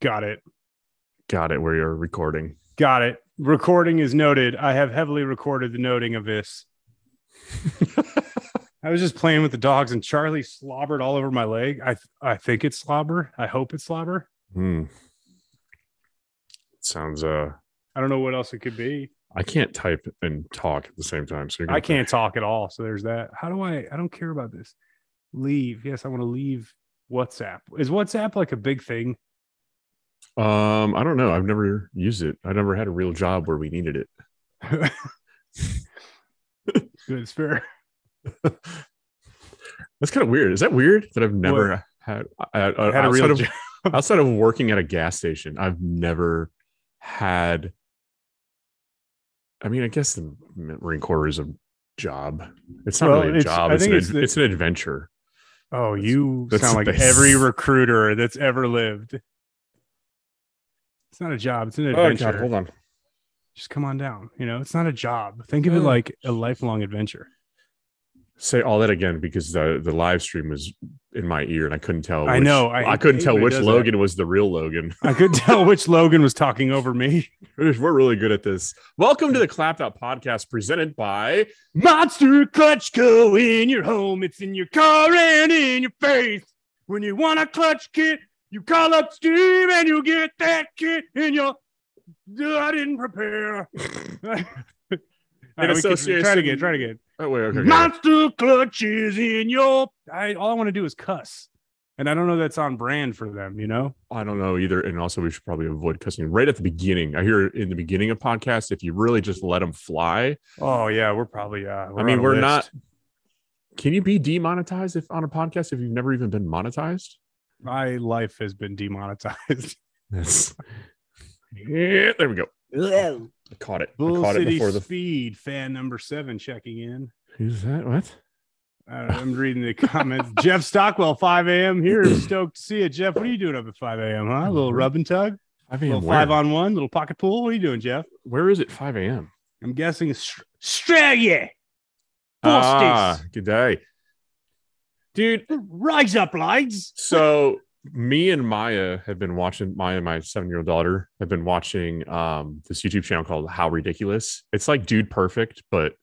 Got it. Got it. Where you're recording. Got it. Recording is noted. I have heavily recorded the noting of this. I was just playing with the dogs and Charlie slobbered all over my leg. I I think it's slobber. I hope it's slobber. Hmm. Sounds uh I don't know what else it could be. I can't type and talk at the same time. So you're I can't talk at all. So there's that. How do I I don't care about this. Leave. Yes, I want to leave WhatsApp. Is WhatsApp like a big thing? Um, I don't know. I've never used it. I never had a real job where we needed it. Good, it's fair. That's kind of weird. Is that weird that I've never had, I, I, Had a real of job. outside of working at a gas station? I've never had. I mean, I guess the Marine Corps is a job. It's not Well, really a it's- job. I It's think ad- it's the- it's an adventure. Oh, you that's sound like every recruiter that's ever lived. It's not a job. It's an Oh adventure. God, hold on. Just come on down. You know, it's not a job. Think of it Oh. like a lifelong adventure. Say all that again because the the live stream was in my ear and I couldn't tell. I know, I I, couldn't tell which that. Logan was the real Logan. I couldn't tell which Logan was talking over me. We're really good at this. Welcome to the Clapped Out Podcast presented by Monster clutch go in your home. It's in your car and in your face. When you want a clutch kit, you call up Steve and you get that kit in your. I didn't prepare. All right, association- Try it again. Try it again. Oh wait, okay. okay. Monster clutches in your. I all I want to do is cuss, and I don't know that's on brand for them. You know. I don't know either. And also, we should probably avoid cussing right at the beginning. I hear in the beginning of podcasts, if you really just let them fly, Oh yeah, we're probably. Uh, I mean, we're not. Can you be demonetized if on a podcast if you've never even been monetized? My life has been demonetized. Yes. Yeah, there we go. I caught it. I Bull caught it before the. Speed fan number seven checking in. Who's that? What? Uh, I'm reading the comments. Jeff Stockwell, 5 a.m. here. Stoked to see you, Jeff. What are you doing up at 5 a.m. Huh? A little rub and tug, Five a a.m. little five on one, little pocket pool. What are you doing, Jeff? Where is it? Five a.m. I'm guessing Aust- Australia. Ah, good day, dude. Rise up, lads. So me and Maya have been watching. Maya, my seven-year-old daughter, have been watching um this YouTube channel called How Ridiculous. It's like Dude Perfect, but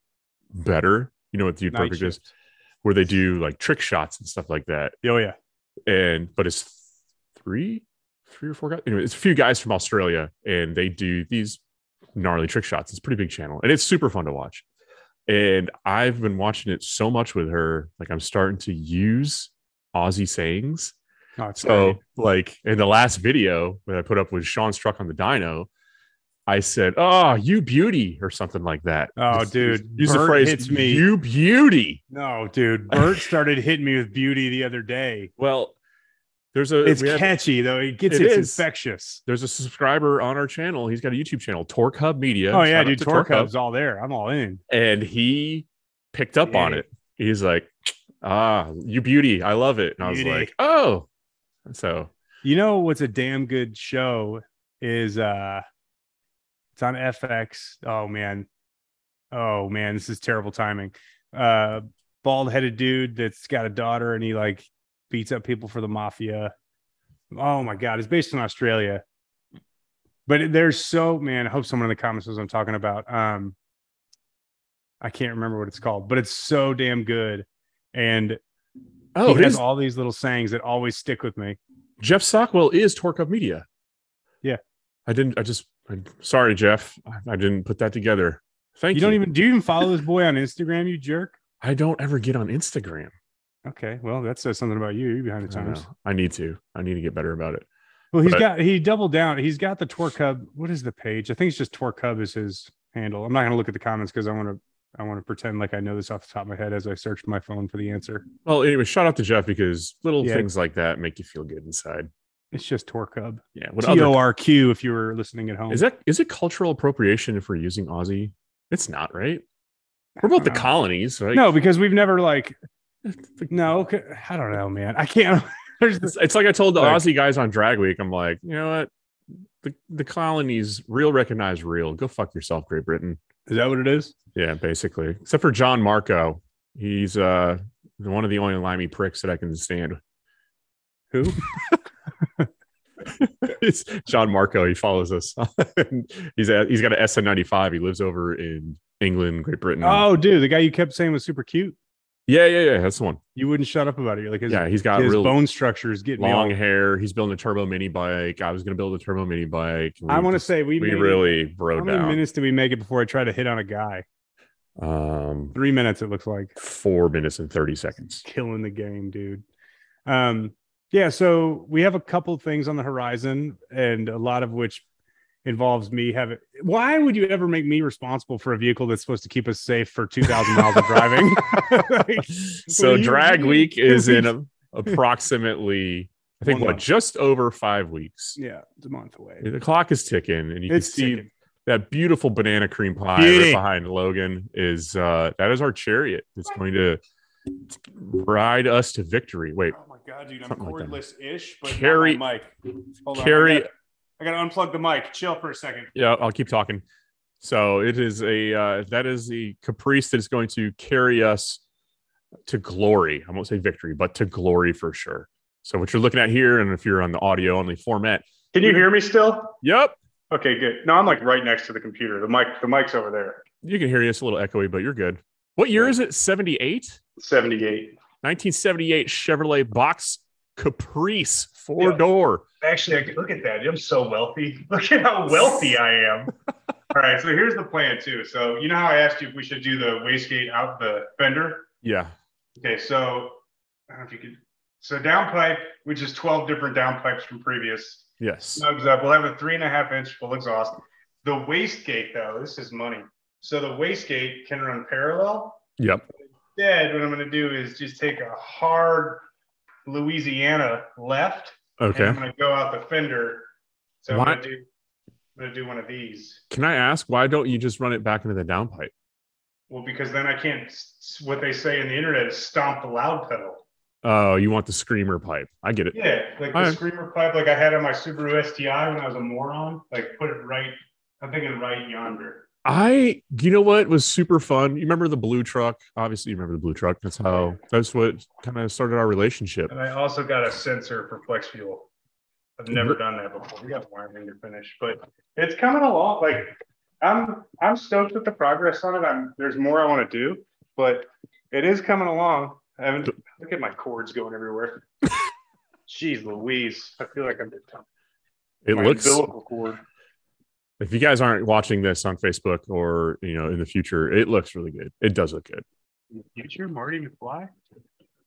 better. You know what Dude Night Perfect is? Where they do like trick shots and stuff like that. Oh, yeah. And but it's three, three or four guys. Anyway, it's a few guys from Australia, and they do these gnarly trick shots. It's a pretty big channel, and it's super fun to watch. And I've been watching it so much with her, like I'm starting to use Aussie sayings. Oh, So, great. like in the last video that I put up with Sean Struck on the dyno, I said, "Oh, you beauty" or something like that. Oh, dude, use, the phrase hits me. "You beauty." No, dude. Bert started hitting me with beauty the other day. Well, there's a It's have- catchy, though. It gets It it's is. infectious. there's a subscriber on our channel. He's got a YouTube channel, Torque Hub Media. Oh, yeah, Shout out dude. to Torque Hub. Hub's all there. I'm all in. and he picked up on it. He's like, "Ah, you beauty, I love it." And I was like, "Oh." So You know what's a damn good show is uh it's on FX. Oh man. Oh man, this is terrible timing. Uh bald headed dude that's got a daughter and he like beats up people for the mafia. Oh my god, it's based in Australia. But there's so man, I hope someone in the comments knows I'm talking about. Um I can't remember what it's called, but it's so damn good. And oh, he it has is, all these little sayings that always stick with me. Jeff Sockwell is Torque Media. Yeah. I didn't. I just. I'm sorry, Jeff. I, I didn't put that together. Thank you you. don't even do you even follow this boy on Instagram, you jerk? I don't ever get on Instagram. Okay, well that says something about you. You're behind the I, times. know. I need to. I need to get better about it. Well, he's But- got he doubled down. He's got the Torque Hub. What is the page? I think it's just Torque Hub is his handle. I'm not gonna look at the comments because I want to I want to pretend like I know this off the top of my head as I search my phone for the answer. Well, anyway, shout out to Jeff because little Yeah. things like that make you feel good inside. It's just Torque Hub. Yeah. What T O R Q if you were listening at home. is that? Is it cultural appropriation if we're using Aussie? It's not, right? We're both the colonies, right? No, because we've never like no, okay, I don't know, man. I can't there's It's, this it's like I told the Like- Aussie guys on Drag Week. I'm like, you know what? The the colonies real recognize real. Go fuck yourself, Great Britain. Is that what it is? Yeah, basically. Except for John Marco. He's uh one of the only limey pricks that I can stand. Who? it's John Marco. He follows us. he's at, he's got an SN95. He lives over in England, Great Britain. Oh, dude, the guy you kept saying was super cute. Yeah, yeah, yeah. That's the one. You wouldn't shut up about it. You're like his, yeah, he's got his real bone structure is getting long hair. He's building a turbo mini bike. I was going to build a turbo mini bike. I want to say we we made really How broke many down. minutes did we make it before I tried to hit on a guy? Um, Three minutes. It looks like four minutes and thirty seconds. killing the game, dude. Um, yeah. So we have a couple things on the horizon, and a lot of which involves me having. Why would you ever make me responsible for a vehicle that's supposed to keep us safe for two thousand miles of driving? Like, so you- drag week is in a, approximately, I think, what month. just over five weeks. yeah, it's a month away. The clock is ticking, and you It's can see ticking. that beautiful banana cream pie right behind Logan is uh that is our chariot. It's going to ride us to victory. Wait, Oh my god, dude! I'm Something like that. cordless-ish, but Carry- not my. Hold on, carry- I gotta, I gotta unplug the mic. Chill for a second. yeah, I'll keep talking. So it is a uh, that is the caprice that is going to carry us to glory. I won't say victory, but to glory for sure. So what you're looking at here, and if you're on the audio only format, Can you hear me still? yep, Okay, good. No, I'm like right next to the computer. The mic, the mic's over there. you can hear you. It's a little echoey, but you're good. What year is it? 78? 78. 1978 Chevrolet Box Caprice four Yeah. door. Actually, I could, look at that. I'm so wealthy. Look at how wealthy I am. All right, so here's the plan too. So you know how I asked you if we should do the wastegate out the fender? Yeah. Okay, so I don't know if you could. So downpipe, which is 12 different downpipes from previous. Yes. Snugs up. We'll have a three and a half inch full exhaust. The wastegate, though, this is money. So the wastegate can run parallel. Yep. Instead, what I'm going to do is just take a hard Louisiana left. And I'm going to go out the fender. So Why- I'm going to do. I'm to do one of these. Can I ask why don't you just run it back into the downpipe? Well, because then I can't. What they say in the internet is stomp the loud pedal. Oh, you want the screamer pipe? I get it. Yeah, like the Alright. screamer pipe, like I had on my Subaru STI when I was a moron. Like put it right. I'm thinking right yonder. I, you know what was super fun? You remember the blue truck? Obviously, you remember the blue truck. That's how. That's what kind of started our relationship. And I also got a sensor for flex fuel. I've never done that before. We got wiring to finish, but it's coming along. Like I'm, I'm stoked with the progress on it. I'm there's more I want to do, but it is coming along. I haven't look at my cords going everywhere. Jeez Louise, I feel like I'm It my looks. umbilical cord. If you guys aren't watching this on Facebook or you know in the future, it looks really good. It does look good. Future Marty McFly.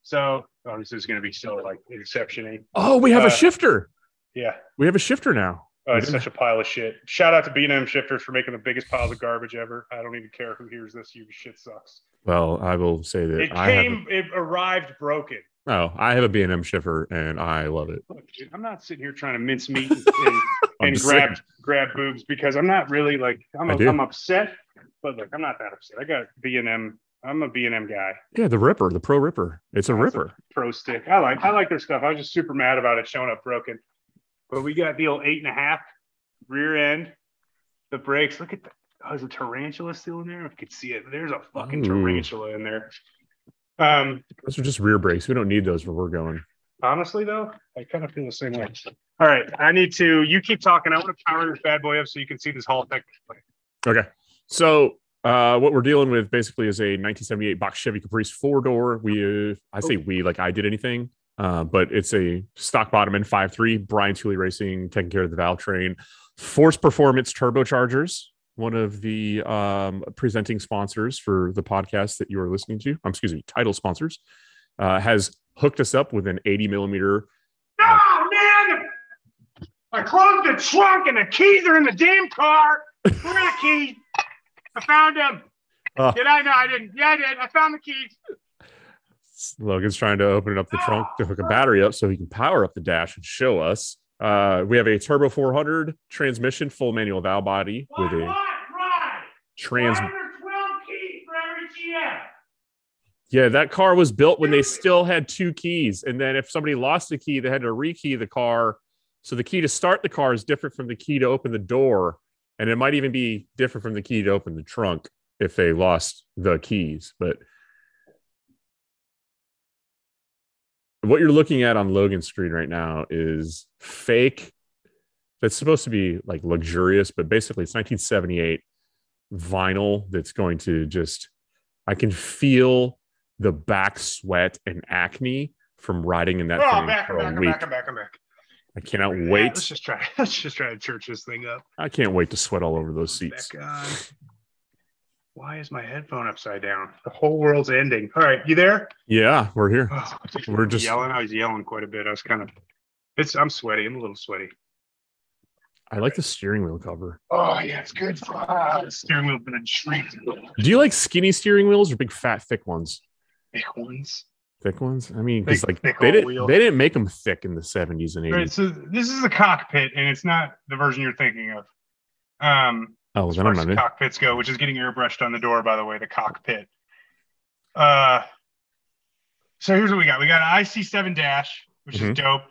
So oh, this is going to be so like inception Oh, we have Uh, a shifter. Yeah. We have a shifter now. Oh, it's such a pile of shit. Shout out to B&M shifters for making the biggest piles of garbage ever. I don't even care who hears this. You shit sucks. Well, I will say that It I came, it arrived broken. Oh, I have a B&M shifter and I love it. Look, dude, I'm not sitting here trying to mince meat and, I'm and grab saying. grab boobs because I'm not really like I'm, a. I'm upset, but like I'm not that upset. I got B&M. I'm a B&M guy. Yeah, the Ripper, the Pro Ripper. It's a That's Ripper. Pro stick. I like I like their stuff. I was just super mad about it showing up broken. But we got the old eight and a half rear end, the brakes. Look at that. Oh, there's a tarantula still in there. If you could see it, there's a fucking Ooh. tarantula in there. Um, Those are just rear brakes. We don't need those where we're going. Honestly though, I kind of feel the same way. All right, I need to. You keep talking. I want to power this bad boy up so you can see this whole thing. Okay. So uh, what we're dealing with basically is a 1978 box Chevy Caprice four door. We, uh, I say we like I did anything, uh, but it's a stock bottom end five three. Brian Tooley Racing taking care of the valve train. Force Performance turbochargers. One of the um, presenting sponsors for the podcast that you are listening to, um, excuse me, title sponsors, uh, has hooked us up with an 80 millimeter Oh man! I closed the trunk and the keys are in the damn car. Where are the keys? I found them. Oh. Did I? No, I didn't. Yeah, I did. I found the keys. Logan's trying to open up the trunk to hook a battery up so he can power up the dash and show us. Uh, we have a turbo 400 transmission, full manual valve body with a trans. 12 keys for every GM. Yeah, that car was built when they still had two keys, and then if somebody lost the key, they had to rekey the car. So the key to start the car is different from the key to open the door, and it might even be different from the key to open the trunk if they lost the keys. But what you're looking at on Logan's screen right now is fake. That's supposed to be like luxurious, but basically it's 1978 vinyl that's going to just. I can feel the back sweat and acne from riding in that Oh, thing I'm back, for I'm a back, I'm week. back, I'm back, I'm back. I cannot Yeah, wait. let's just try. Let's just try to church this thing up. I can't wait to sweat all over those seats. Why is my headphone upside down? The whole world's ending. All right, you there? Yeah, we're here. Oh, We're just- yelling. I was yelling quite a bit. I was kind of. It's. I'm sweaty. I'm a little sweaty. I like the steering wheel cover. Oh yeah, it's good. Ah, the steering wheel's been a treat. Do you like skinny steering wheels or big fat thick ones? Big ones. Thick ones? I mean, because like they didn't wheel. they didn't make them thick in the 70s and 80s. Right, so this is the cockpit, and it's not the version you're thinking of. Um, oh, as then I'm not cockpits go, which is getting airbrushed on the door, by the way, the cockpit. Uh, so here's what we got: we got an IC7 dash, which Mhm. is dope.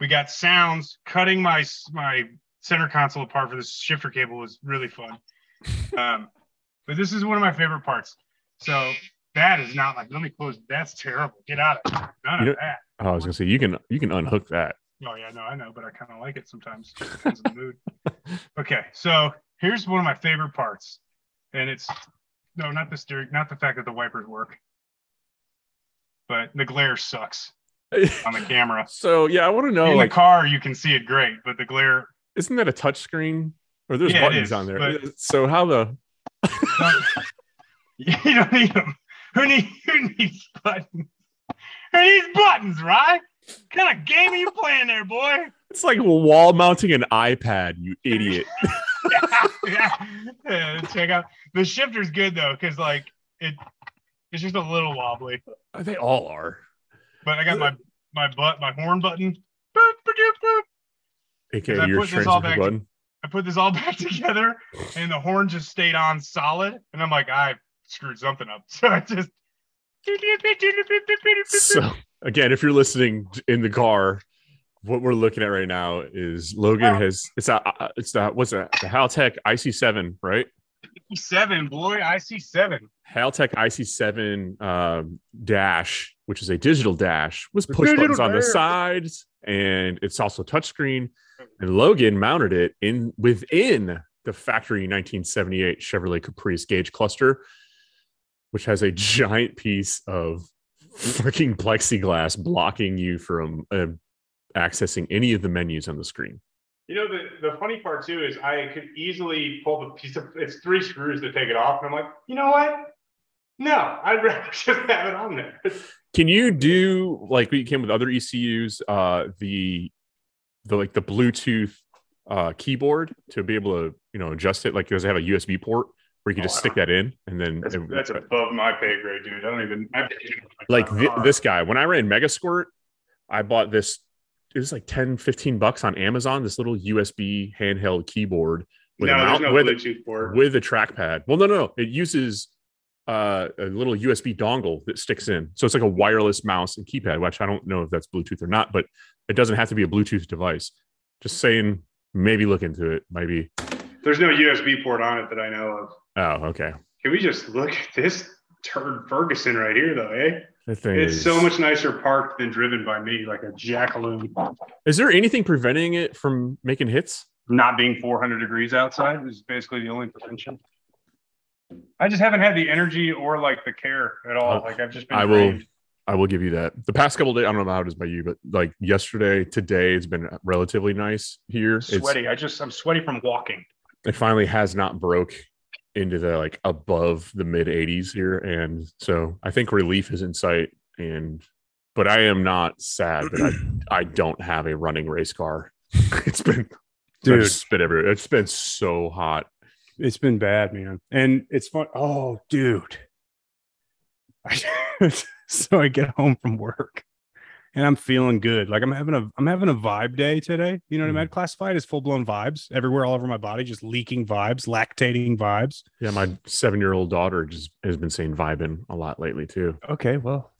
We got sounds. Cutting my my center console apart for this shifter cable was really fun. Um, but this is one of my favorite parts. So that is not like. Let me close. That's terrible. Get out of it. None You of that. Oh, I was gonna say you can you can unhook that. Oh yeah, no, I know, but I kind of like it sometimes. Depends on the mood. Okay, so here's one of my favorite parts, and it's no, not the steering, not the fact that the wipers work, but the glare sucks on the camera. so yeah, I want to know In like the car, you can see it great, but the glare. isn't that a touch screen? Or there's Yeah, buttons is, on there. but- So how the you don't need them. Who need who needs buttons? Who needs buttons, right? What kind of game are you playing there, boy? it's like wall mounting an iPad, you idiot. yeah. Yeah, check out the shifter's good though, because like it it's just a little wobbly. they all are. But I got my my butt my horn button. Boop, boop, boop, boop. AKA I your put this all transfer back- button. I put this all back together and the horn just stayed on solid. And I'm like, I screwed something up. So I just So again, if you're listening in the car, what we're looking at right now is Logan has it's a uh, it's the what's that the Haltech IC7 right? seven, boy. IC7. Haltech IC7 um, dash, which is a digital dash, was push buttons on the sides, and it's also touchscreen. And Logan mounted it in within the factory 1978 Chevrolet Caprice gauge cluster, which has a giant piece of freaking plexiglass blocking you from uh, accessing any of the menus on the screen. You know, the, the funny part too is I could easily pull the piece of it's three screws to take it off. And I'm like, you know what? No, I'd rather just have it on there. Can you do like we came with other ECUs, uh, the the like the Bluetooth uh, keyboard to be able to you know adjust it? Like does it have a USB port where you can Oh, just stick that in and then That's, it- that's above my pay grade, dude. I don't even I, like thi- this guy when I ran Mega Squirt, I bought this. It was like 10, 15 bucks on Amazon. This little USB handheld keyboard with no, a mount no with Bluetooth with a trackpad. Well, no, no, no. It uses uh, a little USB dongle that sticks in. So it's like a wireless mouse and keypad, which I don't know if that's Bluetooth or not, but it doesn't have to be a Bluetooth device. Just saying, maybe look into it. Maybe. There's no USB port on it that I know of. Oh, okay. Can we just look at this turd Ferguson right here, though, eh? It's is- so much nicer parked than driven by me, like a jackaloon. Is there anything preventing it from making hits? Not being 400 degrees outside is basically the only prevention. I just haven't had the energy or like the care at all. Uh, Like I've just been. I will. I will give you that. The past couple days, I don't know how it is by you, but like yesterday, today, it's been relatively nice here. It's, sweaty. I just I'm sweaty from walking. it finally has not broke into the like above the mid 80s here and so i think relief is in sight and but i am not sad that i i don't have a running race car it's been Dude. Spit everywhere it's been so hot It's been bad, man. And it's fun. Oh, dude. so I get home from work and I'm feeling good. Like I'm having a I'm having a vibe day today. You know what I mean? I'd as full blown vibes everywhere, all over my body, just leaking vibes, lactating vibes. yeah my seven year old daughter just has been saying vibing a lot lately too Okay, well,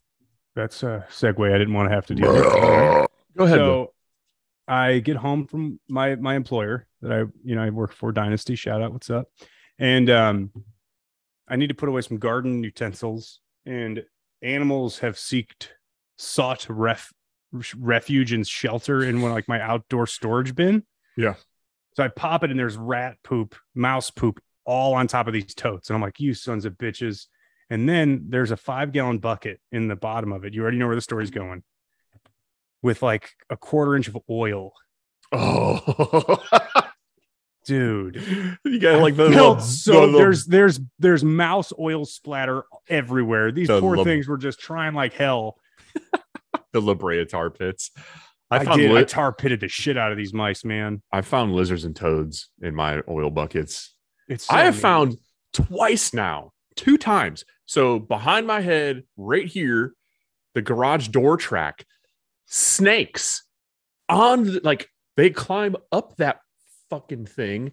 that's a segue I didn't want to have to deal with. go ahead So Bill. I get home from my my employer that I you know I work for Dynasty. Shout out, what's up? And um, I need to put away some garden utensils. And animals have seeked sought ref refuge and shelter in one like my outdoor storage bin. Yeah. So I pop it and there's rat poop, mouse poop all on top of these totes. And I'm like, you sons of bitches. And then there's a five gallon bucket in the bottom of it. You already know where the story's going with like a quarter inch of oil. Oh, Dude. you got like the little, so the there's there's there's mouse oil splatter everywhere. These The poor things were just trying like hell. the La Brea tar pits. I, I, found did. I li- tar pitted the shit out of these mice, man. I found lizards and toads in my oil buckets. It's so I have neat. found twice now, two times. So behind my head, right here, the garage door track, snakes on the, like they climb up that fucking thing.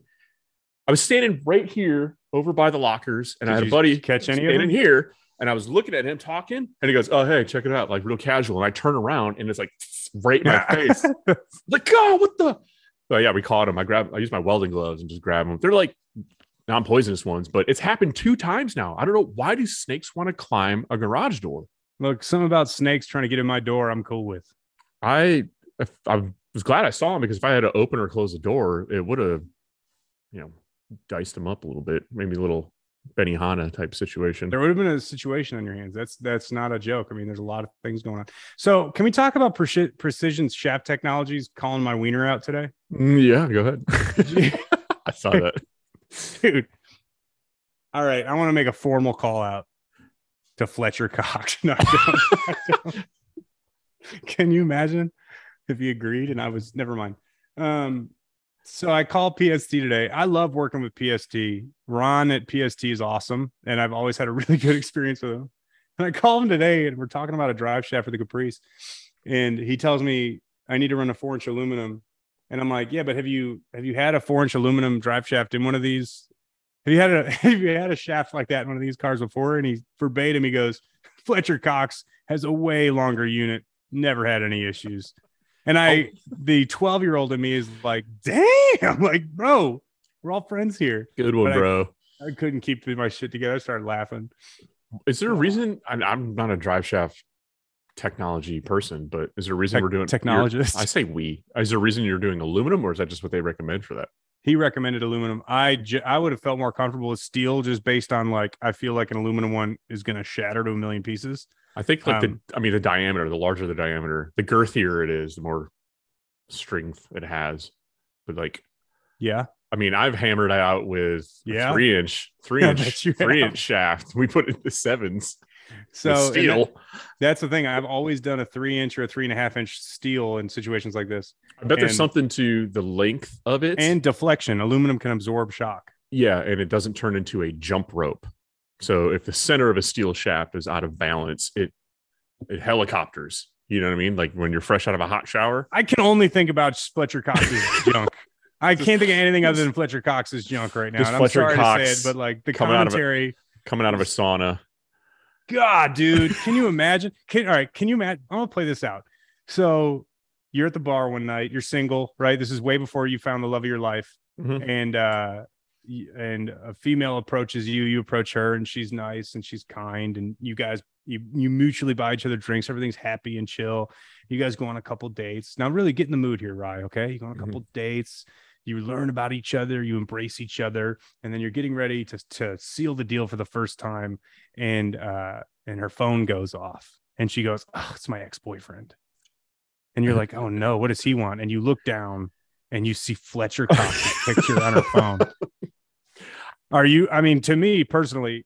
I was standing right here over by the lockers, and Did I had a buddy catch any standing them? here, and I was looking at him talking, and he goes, "Oh, hey, check it out!" Like real casual, and I turn around, and it's like right in my face. like, oh, what the? Oh yeah, we caught him. I grabbed, I used my welding gloves and just grab them. They're like non-poisonous ones, but it's happened two times now. I don't know why do snakes want to climb a garage door. Look, something about snakes trying to get in my door, I'm cool with. I I was glad I saw him because if I had to open or close the door, it would have, you know, diced him up a little bit, maybe a little Benihana type situation. There would have been a situation on your hands. That's that's not a joke. I mean, there's a lot of things going on. So, can we talk about preci- precision shaft technologies calling my wiener out today, Mm, yeah, go ahead. I saw that. dude? All right, I want to make a formal call out to Fletcher Cox. No, I don't. I don't. Can you imagine if he agreed and I was never mind. Um, so I call PST today. I love working with PST. Ron at PST is awesome, and I've always had a really good experience with him. And I call him today, and we're talking about a drive shaft for the Caprice, and he tells me I need to run a four inch aluminum, and I'm like, yeah, but have you have you had a four inch aluminum drive shaft in one of these? Have you had a have you had a shaft like that in one of these cars before? And he verbatim he goes, Fletcher Cox has a way longer unit, never had any issues. And I, oh. the 12 year old in me is like, damn, like, bro, we're all friends here. Good one, But bro. I couldn't keep my shit together. I started laughing. Is there a reason? I'm, I'm not a drive shaft technology person, but is there a reason Tech- we're doing technologist. I say we. Is there a reason you're doing aluminum, or is that just what they recommend for that? He recommended aluminum. I, j- I would have felt more comfortable with steel just based on like, I feel like an aluminum one is going to shatter to a million pieces. I think like Um, the, I mean, the diameter. The larger the diameter, the girthier it is, the more strength it has. But like, Yeah. I mean, I've hammered out with Yeah. three inch, three inch, three have. inch shaft. We put it into sevens. So steel. that- that's the thing. I've always done a three inch or a three and a half inch steel in situations like this. I bet there's something to the length of it, And deflection. Aluminum can absorb shock. yeah, and it doesn't turn into a jump rope. So if the center of a steel shaft is out of balance, it it helicopters. You know what I mean? Like when you're fresh out of a hot shower. I can only think about Fletcher Cox's junk. I can't think of anything other than Fletcher Cox's junk right now. And I'm Fletcher sorry to Cox say it, but like the coming out of a- commentary, coming out of a sauna. God, dude, can you imagine? Can all right? Can you imagine? I'm gonna play this out. So you're at the bar one night. You're single, right? This is way before you found the love of your life. Mhm. and uh and a female approaches you you approach her and she's nice and she's kind and you guys you you mutually buy each other drinks everything's happy and chill. You guys go on a couple dates. Now really get in the mood here rye okay? You go on a Mhm. couple dates you learn about each other you embrace each other and then you're getting ready to to seal the deal for the first time and uh and her phone goes off and she goes oh it's my ex-boyfriend. And you're like oh no what does he want? And you look down and you see Fletcher Cox's picture on her phone. Are you? I mean, to me personally,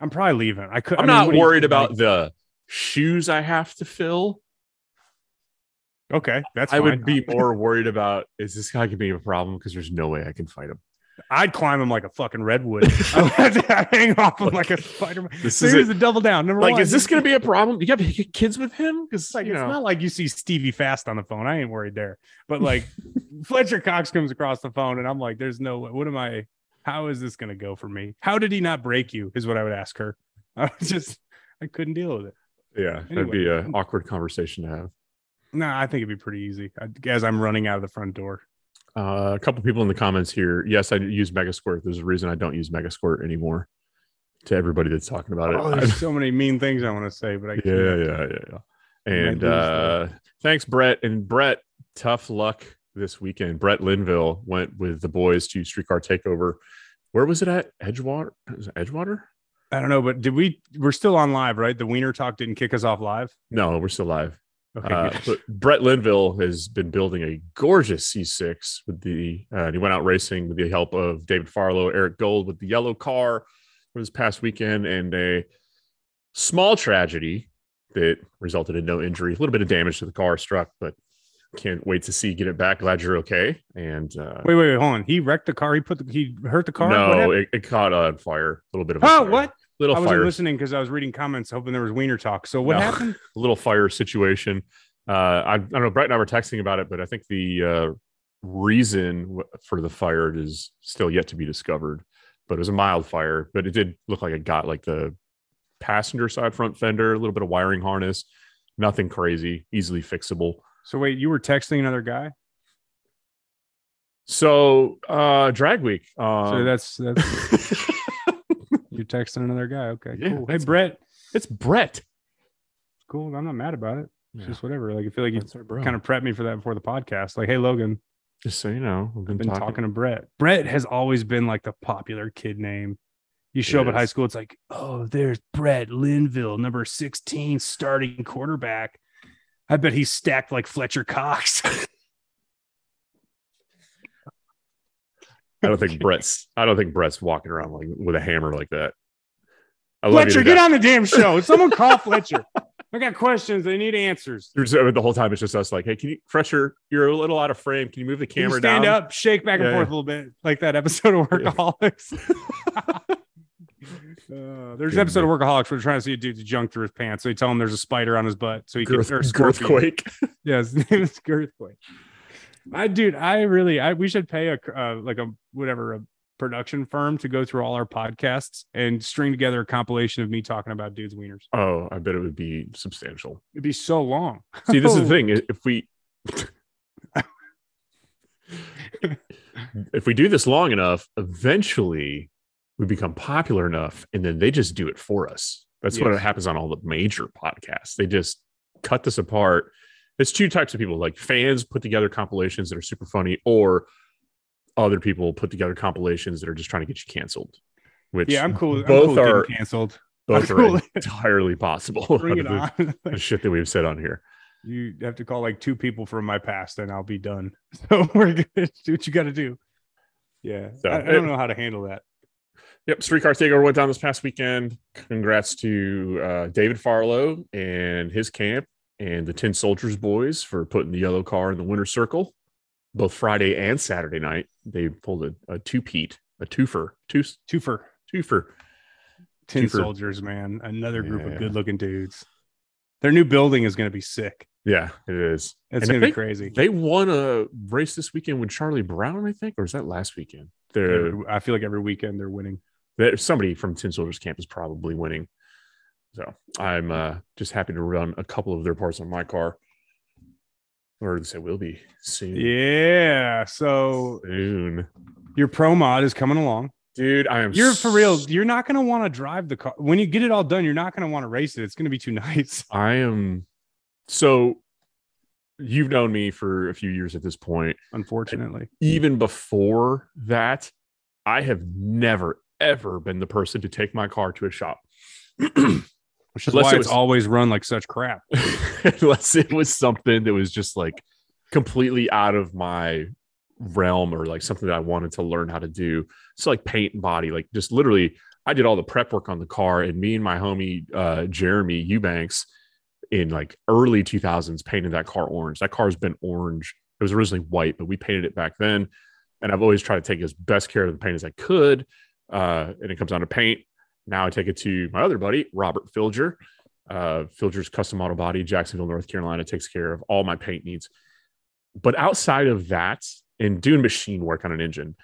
I'm probably leaving. I could. I'm I mean, not you worried about the shoes I have to fill. Okay, that's. I fine. would be more worried about is this guy gonna be a problem because there's no way I can fight him. I'd climb him like a fucking redwood. I would have to hang off him like a Spider-Man. This So is the double down. Number like, one, is this gonna be a problem? You got kids with him? Because It's like you it's know, not like you see Stevie Fast on the phone. I ain't worried there. But like Fletcher Cox comes across the phone, and I'm like, "There's no way. What am I? How is this going to go for me? How did he not break you?" Is what I would ask her. I was just, I couldn't deal with it. yeah, that'd be an awkward conversation to have. No, I think it'd be pretty easy as I'm running out of the front door. Uh, a couple people in the comments here. Yes, I use Megasquirt. There's a reason I don't use Megasquirt anymore. To everybody that's talking about it, Oh, I- there's so many mean things I want to say, but I can't. yeah, yeah, yeah, yeah. And uh, thanks, Brett. And Brett, tough luck this weekend. Brett Linville went with the boys to Streetcar Takeover. Where was it at? Edgewater? It Edgewater? I don't know, but did we? We're still on live, right? The Wiener Talk didn't kick us off live. No, we're still live. Okay, Uh, but Brett Linville has been building a gorgeous C6 with the, uh, and he went out racing with the help of David Farlow, Eric Gold with the yellow car for this past weekend, and a small tragedy that resulted in no injury. A little bit of damage to the car struck, but can't wait to see get it back. Glad you're okay. And uh, wait, wait, wait, hold on. He wrecked the car. He put the, he hurt the car. No, it, it caught on fire. A little bit of a oh, fire. what? little I wasn't fire listening because I was reading comments, hoping there was Wiener Talk. So what No. happened? a little fire situation. Uh, I, I don't know. Brett and I were texting about it, but I think the uh, reason for the fire is still yet to be discovered. But it was a mild fire, but it did look like it got like the passenger side front fender, a little bit of wiring harness, nothing crazy, easily fixable. So wait, you were texting another guy. So uh, drag week. So Um, that's that's you're texting another guy. Okay, Yeah, cool. Hey Brett, it's Brett. cool. I'm not mad about it. It's Yeah. just whatever. Like I feel like you kind of prepped me for that before the podcast. Like, hey Logan, just so you know, we've been, been talking. talking. to Brett. Brett has always been like the popular kid name. You show up at high school, it's like, oh, there's Brett Linville, number 16, starting quarterback. I bet he's stacked like Fletcher Cox. I don't think Brett's. I don't think Brett's walking around like with a hammer like that. I Fletcher, get on the damn show. Someone call Fletcher. I got questions. They need answers. Uh, the whole time it's just us like, hey, can you Fresher? You're a little out of frame. Can you move the camera stand down? up, shake back and Yeah, forth yeah. a little bit, like that episode of Yeah. Workaholics. Uh, there's an episode of Workaholics where they're trying to see a dude's junk through his pants. So they tell him there's a spider on his butt. So he Girth, can or scorpion. Girthquake. Yeah, his name is Girthquake. I dude, I really, I we should pay a uh, like a whatever a production firm to go through all our podcasts and string together a compilation of me talking about dudes' wieners. Oh, I bet it would be substantial. It'd be so long. See, this is the thing. If we if we do this long enough, eventually we become popular enough, and then they just do it for us. That's what happens on all the major podcasts. They just cut this apart. It's two types of people: like fans put together compilations that are super funny, or other people put together compilations that are just trying to get you canceled. Which Yeah, I'm cool. I'm Both cool are canceled. both I'm are cool. entirely possible. Bring it on. the, the shit that we've said on here. you have to call like two people from my past and I'll be done. So we're gonna do what you got to do. Yeah, So, I, I don't know how to handle that. Yep, Streetcar Takeover went down this past weekend. Congrats to uh, David Farlow and his camp and the Tin Soldiers boys for putting the yellow car in the winner's circle. Both Friday and Saturday night, they pulled a, a two-peat, a twofer, two Twofer, twofer. Tin Twofer. Soldiers, man, another group Yeah. of good-looking dudes. Their new building is going to be sick. Yeah, it is. It's going to be crazy. They won a race this weekend with Charlie Brown, I think, or is that last weekend? They're, I feel like every weekend they're winning. There somebody from Tin Soldiers camp is probably winning. So I'm uh, just happy to run a couple of their parts on my car. Or to say will be soon. Yeah. So Soon. your pro mod is coming along. Dude, I am You're for real. You're not going to want to drive the car when you get it all done. You're not going to want to race it. It's going to be too nice. I am so you've known me for a few years at this point. Unfortunately, Even before that, I have never ever been the person to take my car to a shop. which is Unless why it it's always run like such crap. unless it was something that was just like completely out of my realm or like something that I wanted to learn how to do. So like paint and body, like just literally, I did all the prep work on the car, and me and my homie uh, Jeremy Eubanks in like early 2000s painted that car orange. That car's been orange. It was originally white, but we painted it back then. And I've always tried to take as best care of the paint as I could. Uh, and it comes down to paint. Now I take it to my other buddy, Robert Filger. Uh, Filger's Custom Auto Body, Jacksonville, North Carolina, takes care of all my paint needs. But outside of that, and doing machine work on an engine,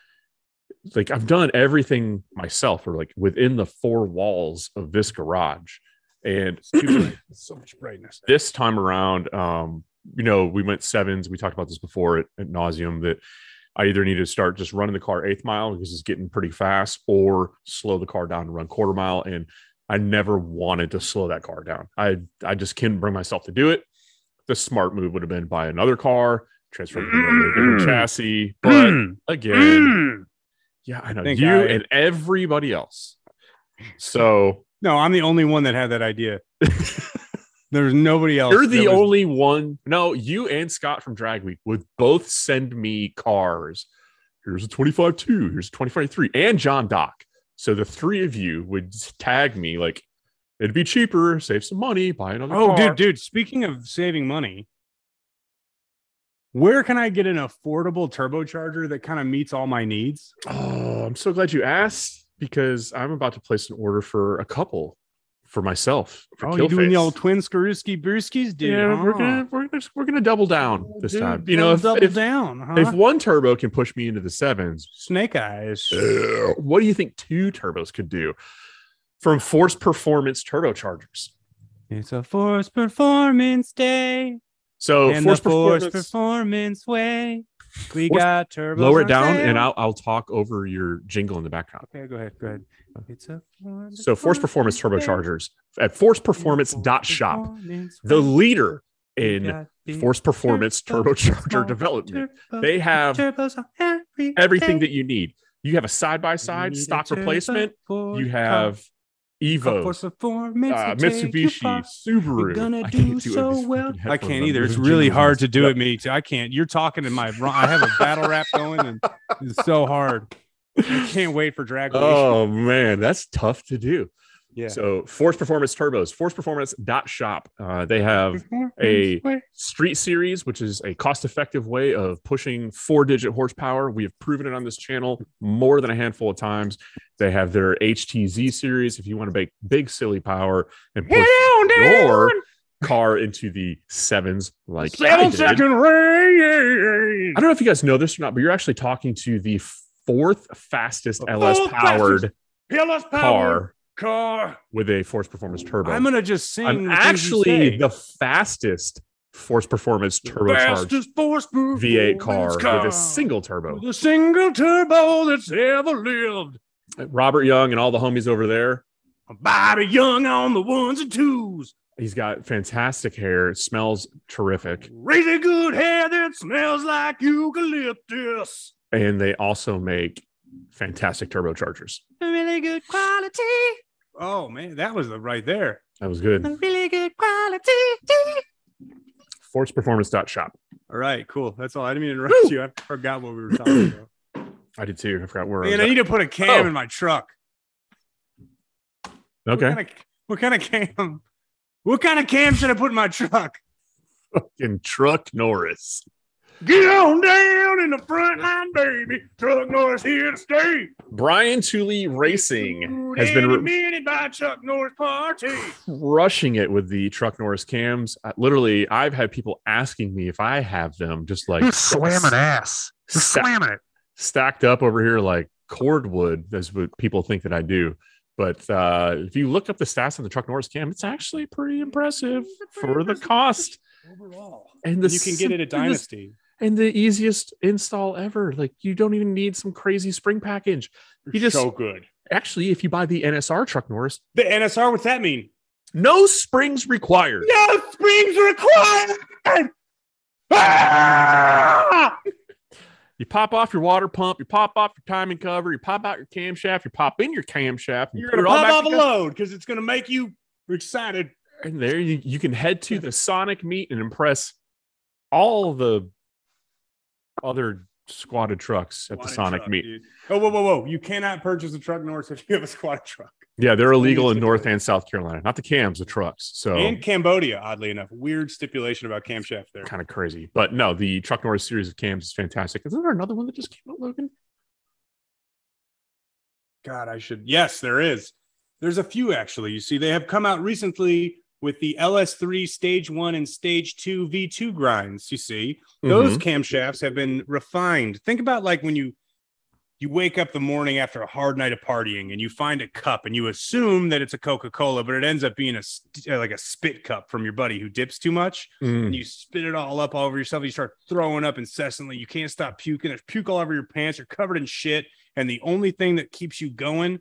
like I've done everything myself, or like within the four walls of this garage. And It's too bright. It's so much brightness. this time around, um, you know, we went sevens. We talked about this before at, at nauseum that I either need to start just running the car eighth mile because it's getting pretty fast, or slow the car down and run quarter mile. And I never wanted to slow that car down. I I just couldn't bring myself to do it. the smart move would have been buy another car, transfer to a different Mm. chassis. But again, Mm. yeah, I know you I- and everybody else. So no, I'm the only one that had that idea. There's nobody else. you're the was- only one. No, you and Scott from Drag Week would both send me cars. Here's a 25 2, here's a 25 3, and John Doc. So the three of you would tag me like it'd be cheaper, save some money, buy another Oh, car. dude, dude. Speaking of saving money, where can I get an affordable turbocharger that kind of meets all my needs? Oh, I'm so glad you asked because I'm about to place an order for a couple for myself. For Oh, you doing the old twin Skaruski Brewskis, dude? yeah, we're gonna we're gonna we're gonna double down this Dude, time. You know, if, double if, down, huh? if one turbo can push me into the sevens, Snake Eyes. Uh, what do you think two turbos could do from Force Performance turbochargers? It's a Force Performance Day. So and Force Force Performance way. We Force- got turbos. lower it down, sale. and I'll I'll talk over your jingle in the background. Okay, go ahead. Go ahead. It's a Force So Force Performance turbochargers at forceperformance.shop, the leader in Force Performance turbocharger development. They have everything that you need. You have a side by side stock replacement. You have Evo, Force uh, Performance. will take you Mitsubishi. Subaru. gonna I do can't so it. Well. I can't either. It's really hard to do it, me too. I can't. You're talking in my. I have a battle rap going, and it's so hard. I can't wait for drag. Week. Oh man, that's tough to do. Yeah. So Force Performance Turbos, forceperformance.shop. Uh, they have a Street Series, which is a cost-effective way of pushing four-digit horsepower. We have proven it on this channel more than a handful of times. They have their HTZ series if you want to make big silly power and push down. your car into the sevens like I Seven did. second. I don't know if you guys know this or not, but you're actually talking to the fourth fastest The LS fourth powered Pillar's power car car. with a Force Performance Turbo. I'm gonna just sing. I'm the things you actually the fastest Force Performance turbocharged force V8 performance car, with a single turbo. The single turbo that's ever lived. Uh, Robert Young and all the homies over there. Bobby Young on the ones and twos. He's got fantastic hair. It smells terrific. Really good hair that smells like eucalyptus. And they also make fantastic turbochargers. Really good quality. Oh man, that was the right there. That was good. Really good quality. Forceperformance.shop. All right, cool. That's all. I didn't mean to interrupt you. I forgot what we were talking about. I did too. I forgot where I Man, I was need to put a cam Oh. in my truck. Okay. What kind, of, what kind of cam? What kind of cam should I put in my truck? Fucking Truck Norris. Get on down in the front line, baby. Truck Norris here to stay. Brian Tooley Racing has been Any re- minute by Chuck Norris party. crushing it with the Truck Norris cams. Uh, literally, I've had people asking me if I have them, just like slamming ass. Sta- it. stacked up over here like cordwood. That's what people think that I do. But uh, if you look up the stats on the Truck Norris cam, it's actually pretty impressive for the cost Overall. and the you can get it at sim- the- Dynasty. And the easiest install ever. Like you don't even need some crazy spring package. You just so good. actually, if you buy the NSR Truck Norris, The NSR, what's that mean? no springs required. No springs required. Ah! You pop off your water pump, you pop off your timing cover, you pop out your camshaft, you pop in your camshaft, You're gonna pop off a load because it's gonna make you excited. And there you, you can head to the Sonic meet and impress all the other squatted trucks at the Sonic truck, meet. dude. Oh, whoa, whoa, whoa! You cannot purchase a Truck Norris if you have a squatted truck. Yeah, they're illegal in North and South Carolina, not the cams, the trucks. So And Cambodia, oddly enough, weird stipulation about camshaft there. kind of crazy. But no, the Truck Norris series of cams is fantastic. Isn't there another one that just came out, Logan? God, I should. Yes, there is. There's a few actually. You see, they have come out recently with the LS3 Stage 1 and Stage 2 V2 grinds. You see, those Mhm. camshafts have been refined. Think about like when you you wake up the morning after a hard night of partying and you find a cup and you assume that it's a Coca-Cola, but it ends up being a uh, like a spit cup from your buddy who dips too much Mm. and you spit it all up all over yourself. You start throwing up incessantly. You can't stop puking. There's puke all over your pants. You're covered in shit. And the only thing that keeps you going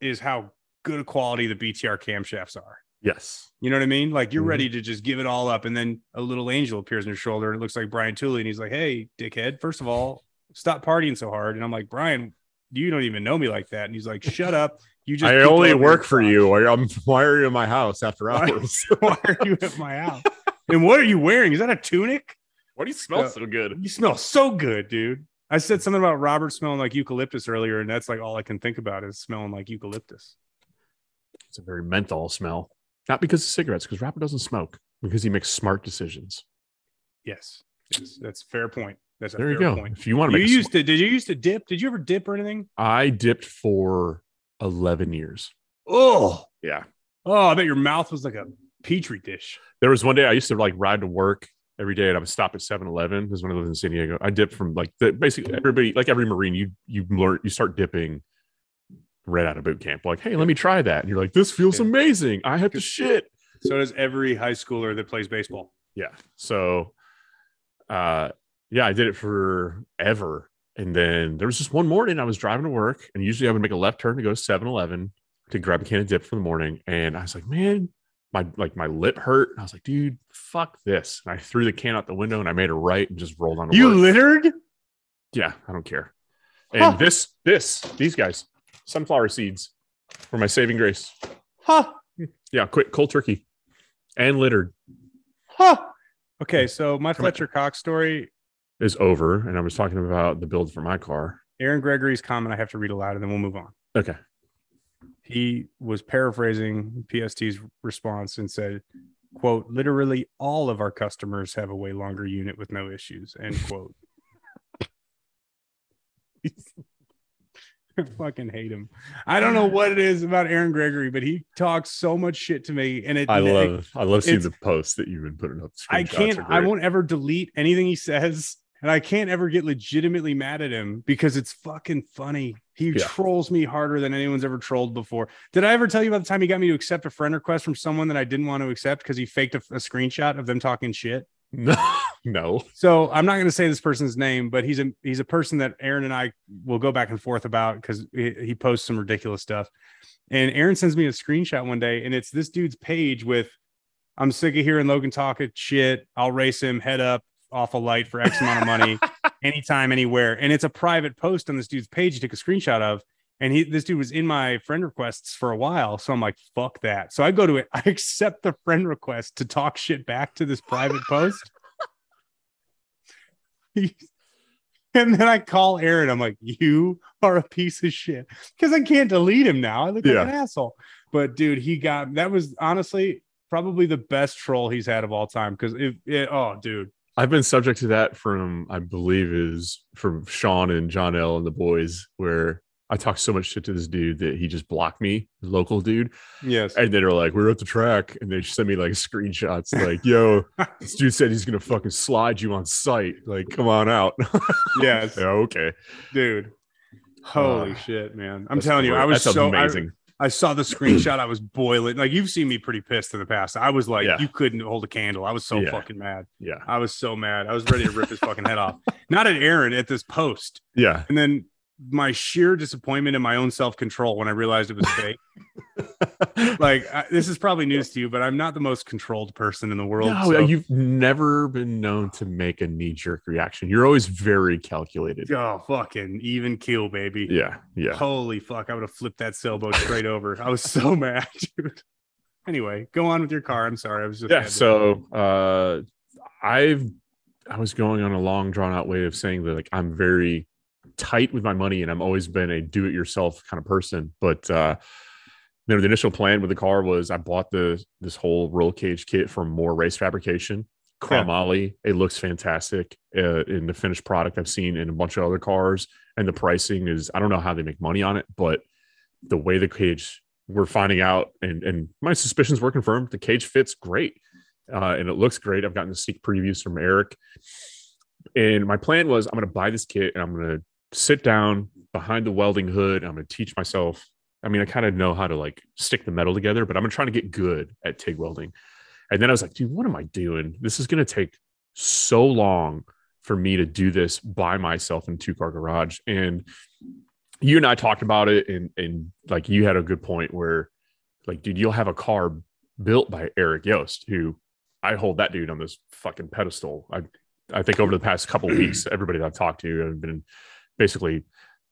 is how good a quality the BTR camshafts are. Yes. You know what I mean? Like you're Mhm. ready to just give it all up, and then a little angel appears on your shoulder, and it looks like Brian Tooley, and he's like, "Hey, dickhead! First of all, stop partying so hard." And I'm like, "Brian, you don't even know me like that." And he's like, "Shut up! You just I only work for you. I'm, why are you in my house after Why- hours? Why are you at my house? And what are you wearing? Is that a tunic? Why do you smell Uh, so good? You smell so good, dude." I said something about Robert smelling like eucalyptus earlier, and that's like all I can think about is smelling like eucalyptus. It's a very menthol smell. Not because of cigarettes, because Rapper doesn't smoke, because he makes smart decisions. Yes, yes that's a fair point. That's a There you go. point. If you want to You make a used to? Did you used to dip? Did you ever dip or anything? I dipped for 11 years. Oh, Yeah. oh! I bet your mouth was like a petri dish. There was one day I used to like ride to work every day and I would stop at 7 Eleven. This is when I lived in San Diego. I dipped from like the basically everybody, like every Marine, you you learn, you start dipping right out of boot camp. Like, hey, let me try that. And you're like, this feels Yeah. amazing. I have to shit. So does every high schooler that plays baseball. Yeah. So, uh, yeah, I did it for ever. And then there was just one morning I was driving to work, and usually I would make a left turn to go to 7 Eleven to grab a can of dip for the morning. And I was like, man, my like my lip hurt. And I was like, dude, fuck this. And I threw the can out the window and I made a right and just rolled on You work. littered? yeah, I don't care. And Huh. this, this, these guys, sunflower seeds for my saving grace. Huh? Yeah, quick cold turkey and littered Huh? Okay, so my Come on. Fletcher Cox story. is over. And I was talking about the build for my car. Aaron Gregory's comment I have to read aloud, and then we'll move on. Okay. He was paraphrasing PST's response and said, "quote Literally all of our customers have a way longer unit with no issues." End quote. I fucking hate him. I don't know what it is about Aaron Gregory, but he talks so much shit to me, and it. I it- love I love seeing the posts that you've been putting up. I can't. I won't ever delete anything he says, and I can't ever get legitimately mad at him because it's fucking funny. He Yeah. trolls me harder than anyone's ever trolled before. Did I ever tell you about the time he got me to accept a friend request from someone that I didn't want to accept because he faked a, a screenshot of them talking shit? No, no. So I'm not going to say this person's name, but he's a he's a person that Aaron and I will go back and forth about because he, he posts some ridiculous stuff. And Aaron sends me a screenshot one day, and it's this dude's page with, "I'm sick of hearing Logan talk it shit. I'll race him head up off a light for X amount of money, anytime, anywhere." And it's a private post on this dude's page. He took a screenshot of. And he, this dude was in my friend requests for a while. So I'm like, fuck that. So I go to it. I accept the friend request to talk shit back to this private post. And then I call Aaron. I'm like, you are a piece of shit because I can't delete him now. I look Yeah. like an asshole. But dude, he got that was honestly probably the best troll he's had of all time. Because it, it, oh, dude, I've been subject to that from I believe is from Sean and John L and the boys where I talked so much shit to this dude that he just blocked me, local dude. yes, And they're like, we're at the track. And they sent me like screenshots like, yo, this dude said he's gonna fucking slide you on site. Like, come on out. yes, yeah, okay. dude. Holy Uh, shit, man! I'm telling you, I was That's so I- amazing. I saw the screenshot. I was boiling. Like you've seen me pretty pissed in the past. I was like, Yeah. you couldn't hold a candle. I was so Yeah. fucking mad. yeah. I was so mad. I was ready to rip his fucking head off. Not at Aaron, at this post. Yeah. And then my sheer disappointment in my own self control when I realized it was fake. like I, this is probably news to you, but I'm not the most controlled person in the world. no, so- you've never been known to make a knee jerk reaction. You're always very calculated. oh fucking even keel, baby. Yeah. Yeah. Holy fuck! I would have flipped that sailboat straight over. I was so mad, dude. Anyway, go on with your car. I'm sorry. I was just yeah so uh i've i was going on a long drawn out way of saying that like i'm very tight with my money and i've always been a do it yourself kind of person. But uh you know the initial plan with the car was i bought the this whole roll cage kit from more race fabrication. Chromoly it looks fantastic uh, in the finished product i've seen in a bunch of other cars and the pricing is i don't know how they make money on it but the way the cage we're finding out and and my suspicions were confirmed the cage fits great uh, and it looks great. I've gotten the sneak previews from eric. And my plan was i'm going to buy this kit and i'm going to sit down behind the welding hood. I'm going to teach myself. I mean i kind of know how to like stick the metal together but i'm trying to try to get good at TIG welding. And then i was like dude what am i doing? This is going to take so long for me to do this by myself in two car garage. And you and I talked about it and and like you had a good point where like dude you'll have a car built by Eric Yost, who I hold that dude on this fucking pedestal. I I think over the past couple weeks, everybody that I've talked to have been basically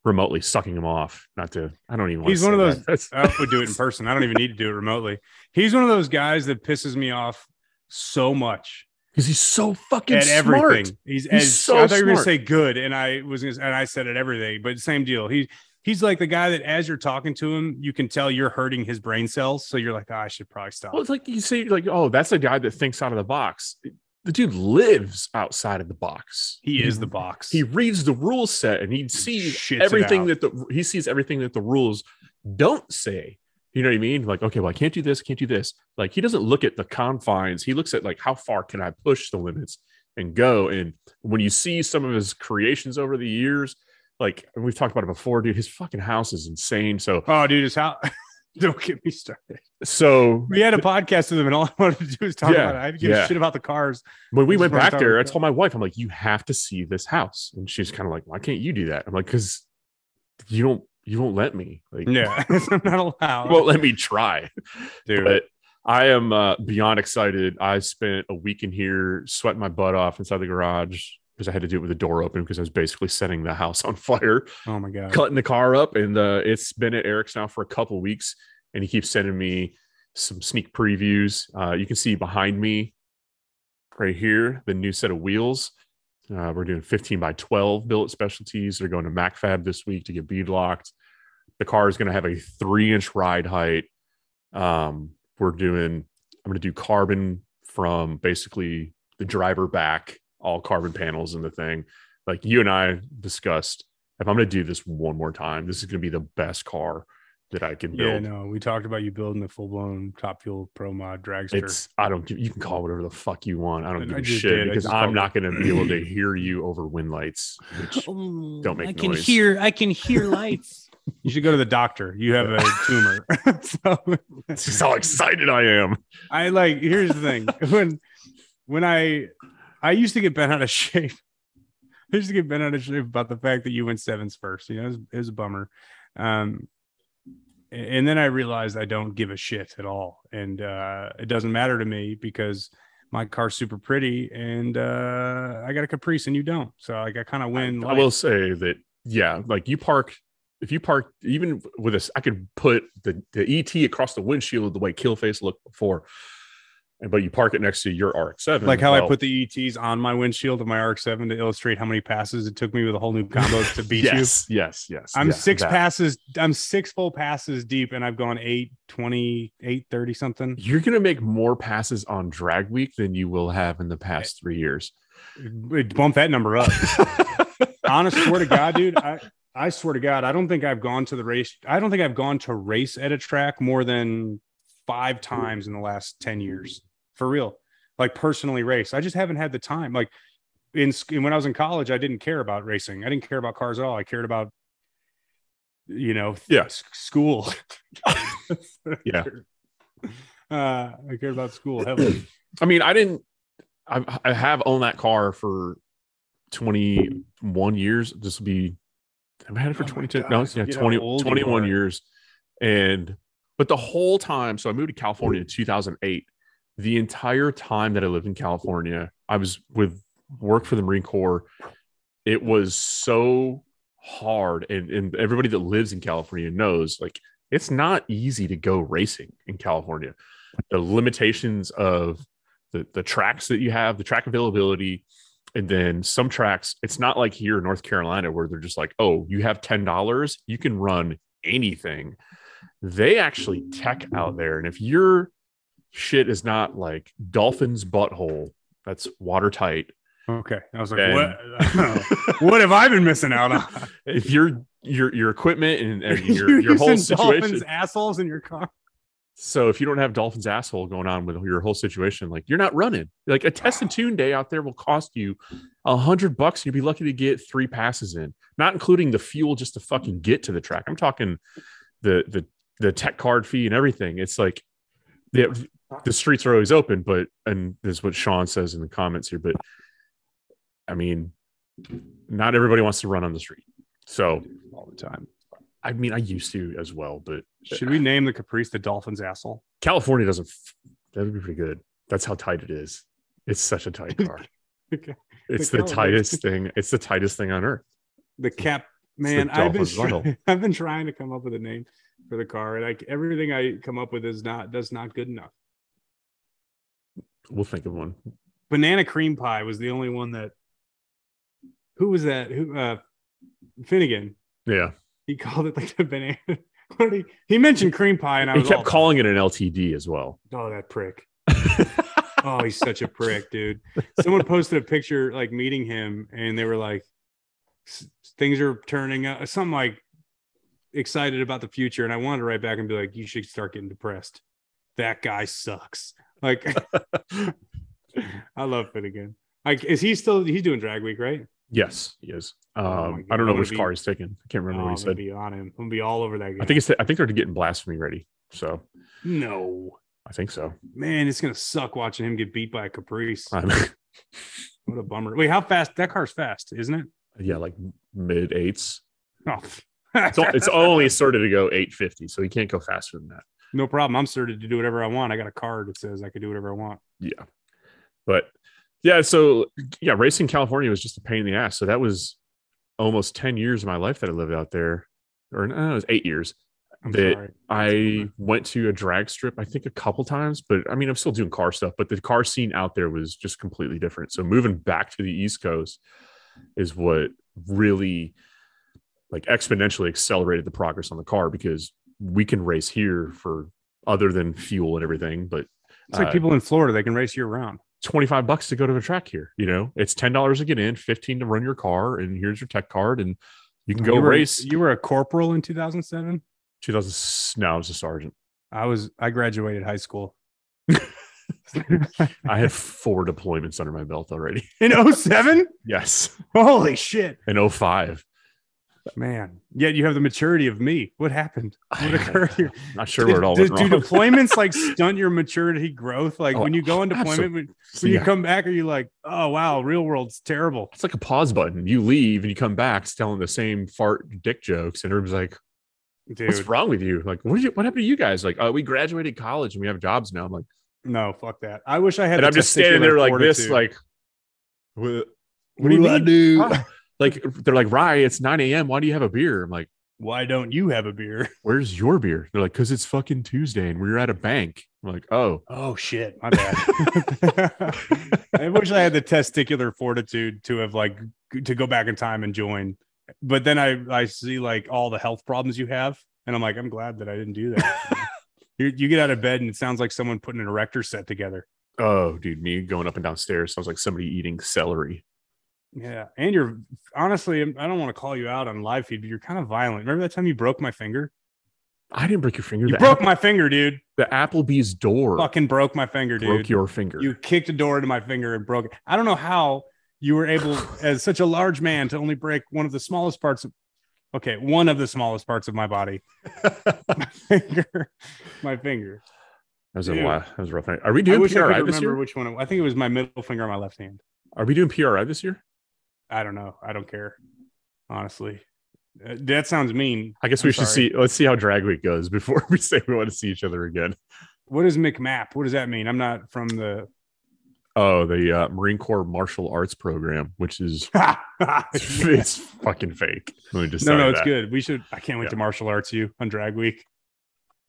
remotely sucking him off. Not to, I don't even. Want He's to one of those. that. I would do it in person. I don't even need to do it remotely. He's one of those guys that pisses me off so much because he's so fucking at smart. everything. He's, He's as, so I thought you were going to say good, and I was, gonna, and I said at everything, but same deal. He he's like the guy that as you're talking to him, you can tell you're hurting his brain cells. So you're like, oh, I should probably stop. Well, it's like you say, like, oh, that's a guy that thinks out of the box. The dude lives outside of the box. he is the mm-hmm. box. He reads the rule set and he sees shits everything that the he sees everything that the rules don't say. You know what I mean? Like, okay, well, I can't do this, can't do this. Like, he doesn't look at the confines. He looks at like how far can I push the limits and go. And when you see some of his creations over the years, like and we've talked about it before, dude, his fucking house is insane. So, oh, dude, his how. don't get me started. so We had a podcast with him, and all I wanted to do was talk Yeah, about it. I didn't give yeah. a shit about the cars. when we went back there, I told my wife, I'm like, you have to see this house. And she's kind of like, why can't you do that? I'm like, because you don't you won't let me. Like, Yeah, I'm not allowed. you won't let me try. dude. But I am uh, beyond excited. I spent a week in here sweating my butt off inside the garage because I had to do it with the door open because I was basically setting the house on fire, oh my god. cutting the car up. And uh, it's been at Eric's now for a couple of weeks, and he keeps sending me some sneak previews. Uh, you can see behind me right here the new set of wheels. Uh, we're doing 15 by 12 billet specialties. They're going to MacFab this week to get bead locked. The car is going to have a three inch ride height. Um, we're doing, I'm going to do carbon from basically the driver back, all carbon panels in the thing. Like you and I discussed, if I'm going to do this one more time, this is going to be the best car that I can build. Yeah, no, we talked about you building the full blown Top Fuel Pro Mod dragster. It's I don't give you can call whatever the fuck you want. I don't give a shit did. Because I'm not going to be able to hear you over wind lights. Which oh, don't make I can noise. hear. I can hear lights. You should go to the doctor. You have a tumor. so, this is how excited I am. I like. Here's the thing. When when I I used to get bent out of shape. I used to get bent out of shape about the fact that you went sevens first. You know, it was, it was a bummer. Um, and then I realized I don't give a shit at all, and uh, it doesn't matter to me because my car's super pretty, and uh, I got a Caprice, and you don't. So like, I kind of win. I will say that yeah, like you park if you park even with this, I could put the the ET across the windshield the way Killface looked before, but you park it next to your RX-7, like how I put the ETs on my windshield of my RX-7 to illustrate how many passes it took me with a whole new combo to beat you. yes, yes, yes. I'm yeah, six that. passes. I'm six full passes deep, and I've gone eight, 20, 8, 30 something. You're gonna make more passes on drag week than you will have in the past three years. Eh, eh, bump that number up. Honest swear to God, dude. I, I swear to God, I don't think I've gone to the race. I don't think I've gone to race at a track more than five times in the last 10 years. For real. Like personally race. I just haven't had the time. Like in when I was in college, I didn't care about racing. I didn't care about cars at all. I cared about, you know, Yeah. school. Yeah. Uh, I cared about school heavily. I mean, I didn't. I, I have owned that car for 21 years. This will be. I've had it for Oh 22. God, no, yeah, 20, 21 years. And but the whole time, so I moved to California in 2008. The entire time that I lived in California, I was with work for the Marine Corps. It was so hard, and and everybody that lives in California knows like it's not easy to go racing in California. The limitations of the the tracks that you have, the track availability, and then some tracks. It's not like here in North Carolina where they're just like, oh, you have ten dollars, you can run anything. They actually tech out there, and if your shit is not like Dolphin's butthole, that's watertight. Okay. I was like, then- what? what have I been missing out on? if your your your equipment and, and your your whole situation Dolphins assholes in your car. So if you don't have Dolphins asshole going on with your whole situation, like you're not running. Like a test and tune day out there will cost you a hundred bucks. You'd be lucky to get three passes in, not including the fuel just to fucking get to the track. I'm talking the the the tech card fee and everything. It's like the the streets are always open, but and this is what Sean says in the comments here. But I mean, not everybody wants to run on the street. So all the time. I mean, I used to as well, but Should we name the Caprice the Dolphins asshole? California doesn't. That would be pretty good. That's how tight it is. It's such a tight car. Okay. It's The the, tightest thing. It's the tightest thing on earth. The cap, the man. I've been Dolphins bundle. try- I've been trying to come up with a name for the car, and like everything I come up with is not does not good enough. We'll think of one. Banana cream pie was the only one that. Who was that? Who? uh Finnegan. Yeah, He called it like the banana. What he? He mentioned cream pie, and I he kept calling it an LTD as well. Oh, that prick. Oh, he's such a prick, dude. Someone posted a picture like meeting him, and they were like, "Things are turning out." Something like excited about the future, and I wanted to write back and be like, "You should start getting depressed. That guy sucks." Like, I love Finnegan. Like, is he still? He's doing drag week, right? yes, he is. Um, Oh I don't know which be- car he's taking. I can't remember Oh, what he gonna said. be on him. I'm gonna be all over that guy. I think it's. I think they're getting blasphemy ready. So no, I think so. man. It's gonna suck watching him get beat by a Caprice. What a bummer. Wait, how fast? That car's fast, isn't it? yeah, like mid eights. Oh, It's, it's only started to go 850, so he can't go faster than that. No problem. I'm certified to do whatever I want. I got a card that says I can do whatever I want. Yeah. But yeah, so yeah, racing California was just a pain in the ass. So that was almost 10 years of my life that I lived out there. Or no, it was eight years. I'm That sorry. I went to a drag strip, I think a couple times, but I mean, I'm still doing car stuff, but the car scene out there was just completely different. So moving back to the East Coast is what really like exponentially accelerated the progress on the car because we can race here for other than fuel and everything, but It's like uh, people in Florida, they can race year round. 25 bucks to go to the track here. You know, it's $10 to get in, 15 to run your car, and here's your tech card, and you can go you were, race. You were a corporal in 2007. 2000, no, I was a sergeant. I was. I graduated high school I had four deployments under my belt already. in 07. Yes. Holy shit, In 05. Man! Yet you have the maturity of me. What happened? What occurred here? Not sure where it all do, went do wrong. deployments like stunt your maturity growth? Like Oh, when you go on deployment, when, when you come back, are you like, oh wow, real world's terrible? It's like a pause button. You leave and you come back telling the same fart dick jokes, and everybody's like, Dude, "What's wrong with you? Like, what did you? What happened to you guys? Like, oh, we graduated college and we have jobs now." I'm like, no, fuck that. I wish I had. and I'm just standing there like this, like, what, What do you I do? Ah. like, they're like, Rye, it's 9 a.m. Why do you have a beer? I'm like. why don't you have a beer? where's your beer? They're like, because it's fucking Tuesday and we were at a bank. I'm like, oh, Oh shit, my bad. I wish I had the testicular fortitude to have like to go back in time and join. But then I I see like all the health problems you have, and I'm like, I'm glad that I didn't do that. you, you get out of bed and it sounds like someone putting an erector set together. oh, dude, me going up and down stairs sounds like somebody eating celery. Yeah, and you're honestly, I don't want to call you out on live feed, but you're kind of violent. Remember that time you broke my finger? I didn't break your finger. You the, broke App- my finger, dude. the Applebee's door Fucking broke my finger, dude. broke your finger. You kicked a door into my finger and broke it. I don't know how you were able, as such a large man, to only break one of the smallest parts of. Okay, one of the smallest parts of my body. my finger. My finger. that was a Dude. lot. That was a rough night. Are we I doing wish I could PRI this remember year? which one. it- I think it was my middle finger on my left hand. Are we doing PRI this year? I don't know. I don't care. Honestly, Uh, that sounds mean. I guess we I'm should sorry. see. Let's see how drag week goes before we say we want to see each other again. What is MCMAP? What does that mean? I'm not from the. Oh, the uh, Marine Corps Martial Arts Program, which is it's fucking fake. Let me just no, no, it's that. good. We should. I can't wait Yeah. to martial arts you on Drag Week.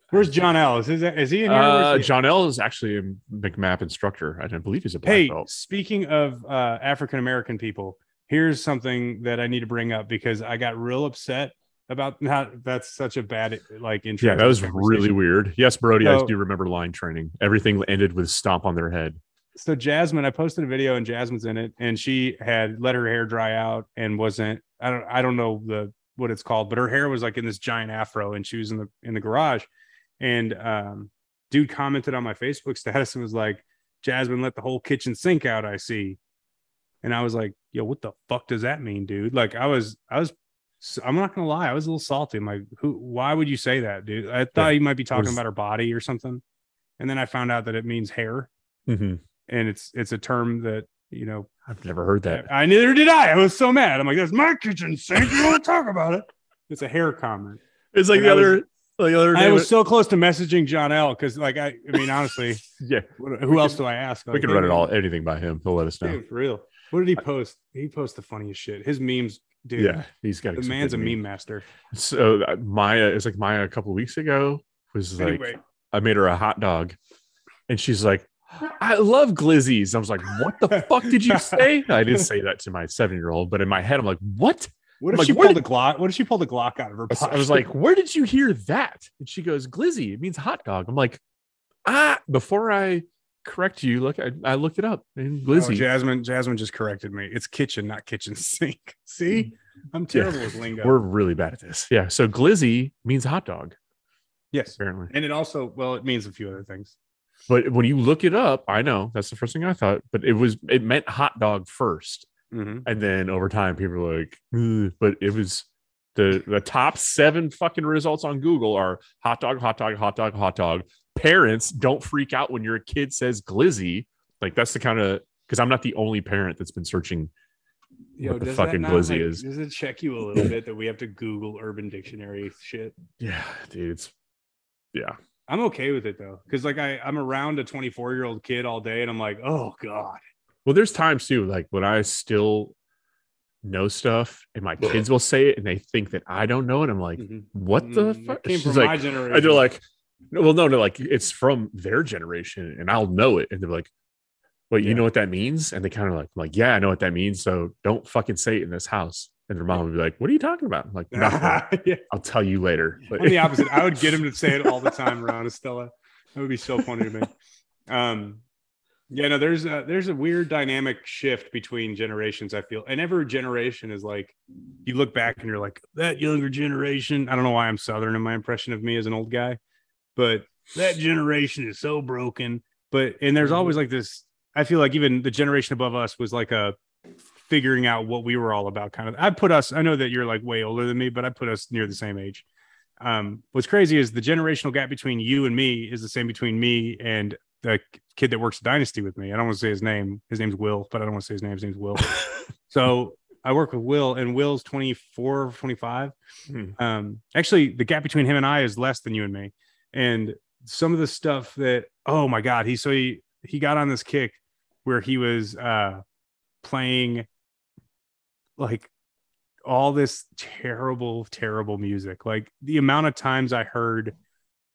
Where's John L? Is, his, is he in here? Uh, he- John L is actually a MCMAP instructor. I don't believe he's a black hey, belt. speaking of uh, African American people, here's something that I need to bring up because I got real upset about not. That's such a bad like intro. Yeah, that was really weird. Yes, Brody, I do remember line training. Everything ended with stomp on their head. So Jasmine, I posted a video and Jasmine's in it, and she had let her hair dry out and wasn't. I don't. I don't know the what it's called, but her hair was like in this giant afro, and she was in the in the garage, and um, dude commented on my Facebook status and was like, "Jasmine let the whole kitchen sink out." I see, and I was like, "Yo, what the fuck does that mean, dude?" Like, I was, I was. I'm not gonna lie, I was a little salty. I'm like, who? Why would you say that, dude? I thought Yeah. you might be talking is- about her body or something, and then I found out that it means hair Mhm. and it's it's a term that you know I've never heard that. I neither did I. I was so mad. I'm like, that's my kitchen sink. You want to talk about it? It's a hair comment. It's like And the I was- other, Like, the other I was so close to messaging John L. Because, like, I, I mean, honestly, yeah, who else do I ask? we Like, can run it all anything by him. He'll let us know. Dude, for real. What did he post? He posts the funniest shit. His memes, dude. yeah, he's got the man's a good meme master. So uh, Maya is like Maya a couple weeks ago was like Anyway, I made her a hot dog, and she's like, "I love glizzies." I was like, "What the fuck did you say?" I didn't say that to my seven year old, but in my head, I'm like, "What?" what if like, she pulled did- a Glock? What if she pulled a Glock out of her pocket? I was like, "Where did you hear that?" And she goes, "Glizzy. It means hot dog." I'm like, "Ah!" Before I correct you, look, I, I looked it up, and Oh, glizzy. Jasmine, Jasmine just corrected me. It's kitchen, not kitchen sink. See, I'm terrible with lingo. We're really bad at this. Yeah. So glizzy means hot dog, yes, apparently. and it also, well, it means a few other things. But when you look it up, I know that's the first thing I thought, but it was it meant hot dog first. Mhm. And then over time, people were like, "Ugh," but it was the the top seven fucking results on Google are hot dog, hot dog, hot dog, hot dog. Parents don't freak out when your kid says glizzy. Like that's the kind of because I'm not the only parent that's been searching. what the fucking not, glizzy like, is. Does it check you a little bit that we have to Google Urban Dictionary shit? Yeah, dude, it's yeah. I'm okay with it though, because like I, I'm around a 24 year old kid all day, and I'm like, oh god, Well, there's times too, like when I still know stuff and my kids will say it and they think that I don't know it. I'm like, Mhm. what the Mm, fuck? Came She's from like, my generation. And they're like, well, no, no, like it's from their generation and I'll know it. And they're like, wait, you know what that means? And they kind of like, I'm like, yeah, I know what that means. So don't fucking say it in this house. And their mom would be like, what are you talking about? I'm like, yeah, I'll tell you later. But I'm the opposite. I would get him to say it all the time around Estella. That would be so funny to me. Um, yeah, no, there's a there's a weird dynamic shift between generations. I feel, and every generation is like, you look back and you're like, that younger generation. I don't know why I'm southern in my impression of me as an old guy, but that generation is so broken. But and there's always like this. I feel like even the generation above us was like a figuring out what we were all about kind of i put us i know that you're like way older than me but i put us near the same age um what's crazy is the generational gap between you and me is the same between me and the kid that works at dynasty with me i don't want to say his name his name's will but i don't want to say his name his name's will so i work with will and will's 24 25 Hmm. um actually the gap between him and i is less than you and me and some of the stuff that oh my god he so he he got on this kick where he was uh playing like all this terrible terrible music. Like the amount of times i heard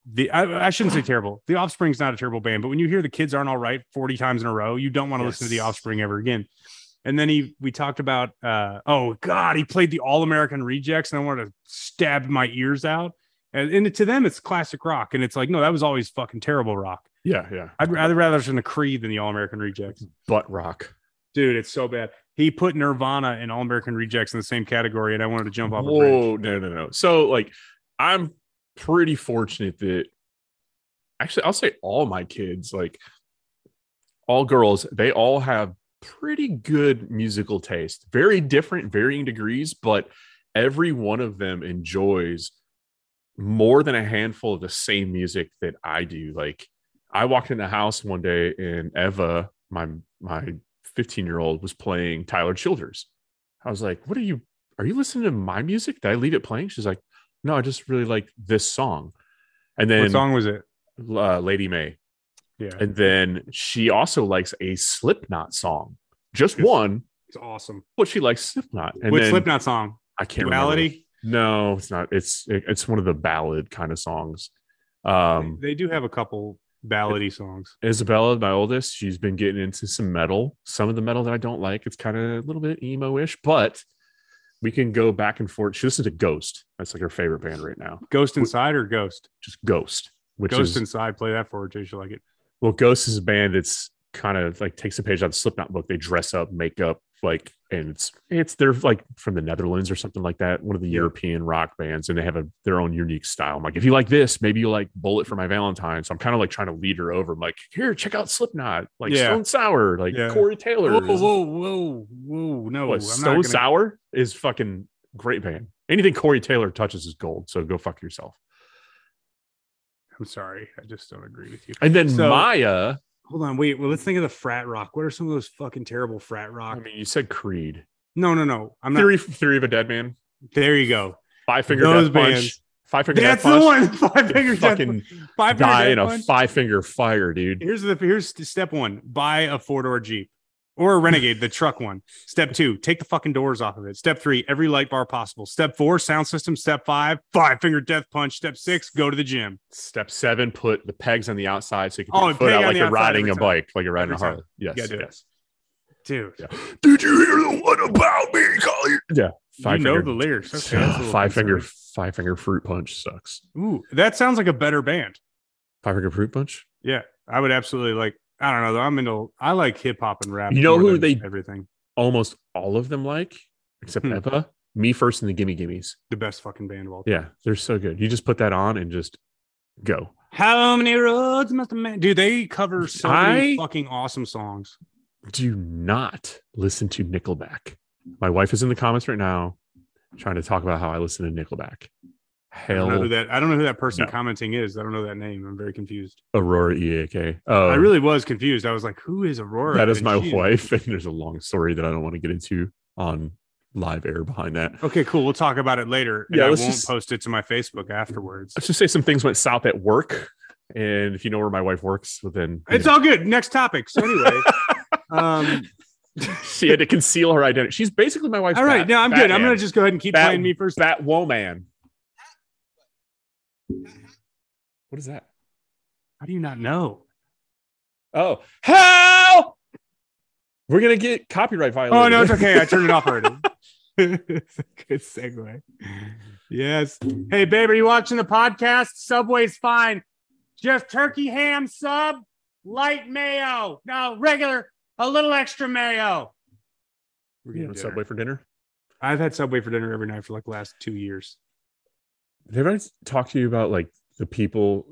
the I, I shouldn't say terrible. The offspring's not a terrible band but when you hear the kids aren't all right 40 times in a row you don't want to listen to the offspring ever again. And then he we talked about uh oh god he played the all-american rejects and i wanted to stab my ears out and, and to them it's classic rock and it's like no that was always fucking terrible rock yeah, yeah. i'd rather rather listen to creed than the all-american rejects Butt rock. dude it's so bad he put nirvana and all-american rejects in the same category and i wanted to jump off Whoa, no, no, no. So like I'm pretty fortunate that actually I'll say all my kids, like all girls, they all have pretty good musical taste. Very different, varying degrees, but every one of them enjoys more than a handful of the same music that I do. Like I walked in the house one day and Eva, my my 15 year old, was playing Tyler Childers. I was like, "What are you? Are you listening to my music? Did I leave it playing?" She's like, "No, I just really like this song." And then what song was it uh, Lady May, yeah and then she also likes a Slipknot song, just Yes. one, it's awesome but she likes Slipknot. And which then slipknot song I can't remember. No, it's not. It's it's one of the ballad kind of songs. Um, they do have a couple ballady songs Isabella, my oldest, she's been getting into some metal. Some of the metal that I don't like, it's kind of a little bit emo-ish, but we can go back and forth. She listens to Ghost. That's like her favorite band right now. ghost inside or ghost Just Ghost, which ghost is inside play that for her too she'll like it well, Ghost is a band that's kind of like takes a page out of the Slipknot book. They dress up, make up, like, and it's it's they're like from the Netherlands or something like that, one of the Yeah. European rock bands, and they have a their own unique style. I'm like, if you like this, maybe you'll like Bullet for My Valentine. So I'm kind of like trying to lead her over. I'm like, here, check out Slipknot, like Yeah. Stone Sour, like Yeah. Corey Taylor. whoa whoa whoa whoa no What, I'm Stone gonna, Sour is fucking great band. Anything Corey Taylor touches is gold. So go fuck yourself. i'm sorry i just don't agree with you And then So- Maya, hold on wait well let's think of the frat rock what are some of those fucking terrible frat rock? I mean, you said Creed. no no no i'm not Theory Theory of a Dead Man. there you go Five Finger those Death Punch. Five finger That's the one. Five finger death Fucking Five finger die in a punch. five finger fire, dude. Here's the here's step one: buy a four door Jeep or a Renegade, the truck one. Step two: take the fucking doors off of it. Step three: every light bar possible. Step four: sound system. Step five: five finger death punch. Step six: go to the gym. Step seven, put the pegs on the outside so you can Oh, put foot out like you're riding a time. bike, like you're riding Every a time. Harley. Yes, it. yes. Dude, Yeah. Did you hear the one about me, Collier? Yeah. you know the lyrics. Okay, that's a little five finger, five finger fruit punch sucks. Ooh, that sounds like a better band. Five finger fruit punch. Yeah, I would absolutely like. I don't know though. I'm into. I like hip hop and rap. You know who they- everything Almost all of them like, except Hmm. Epa. Me first and the Gimme Gimmes. the best fucking band of all time. Yeah, they're so good. You just put that on and just go. How many roads must a man? Dude, they cover so many fucking awesome songs. Do not listen to Nickelback. My wife is in the comments right now trying to talk about how I listen to Nickelback. I don't know who that. I don't know who that person no. commenting is. I don't know that name. I'm very confused. Aurora EAK. Oh, I really was confused. I was like, "Who is Aurora?" that is my she- wife, and there's a long story that I don't want to get into on live air behind that. Okay, cool. We'll talk about it later. And Yeah, I won't just- post it to my Facebook afterwards. Let's just say some things went south at work, and if you know where my wife works, well, then It's know, all good. Next topic. So anyway, um, she had to conceal her identity. She's basically my wife. all right. Bat- No, I'm good. I'm gonna just go ahead and keep Bat- playing me first. Batwoman. What is that? How do you not know? Oh, hell! We're gonna get copyright oh, violated. Oh no, it's okay. I turned it off already. it's a good segue. Yes. Hey, babe, are you watching the podcast? Subway's fine. Just turkey ham sub, light mayo. No, regular, a little extra mayo. We're getting. Subway for dinner. I've had Subway for dinner every night for like the last two years. Have I talked to you about like the people,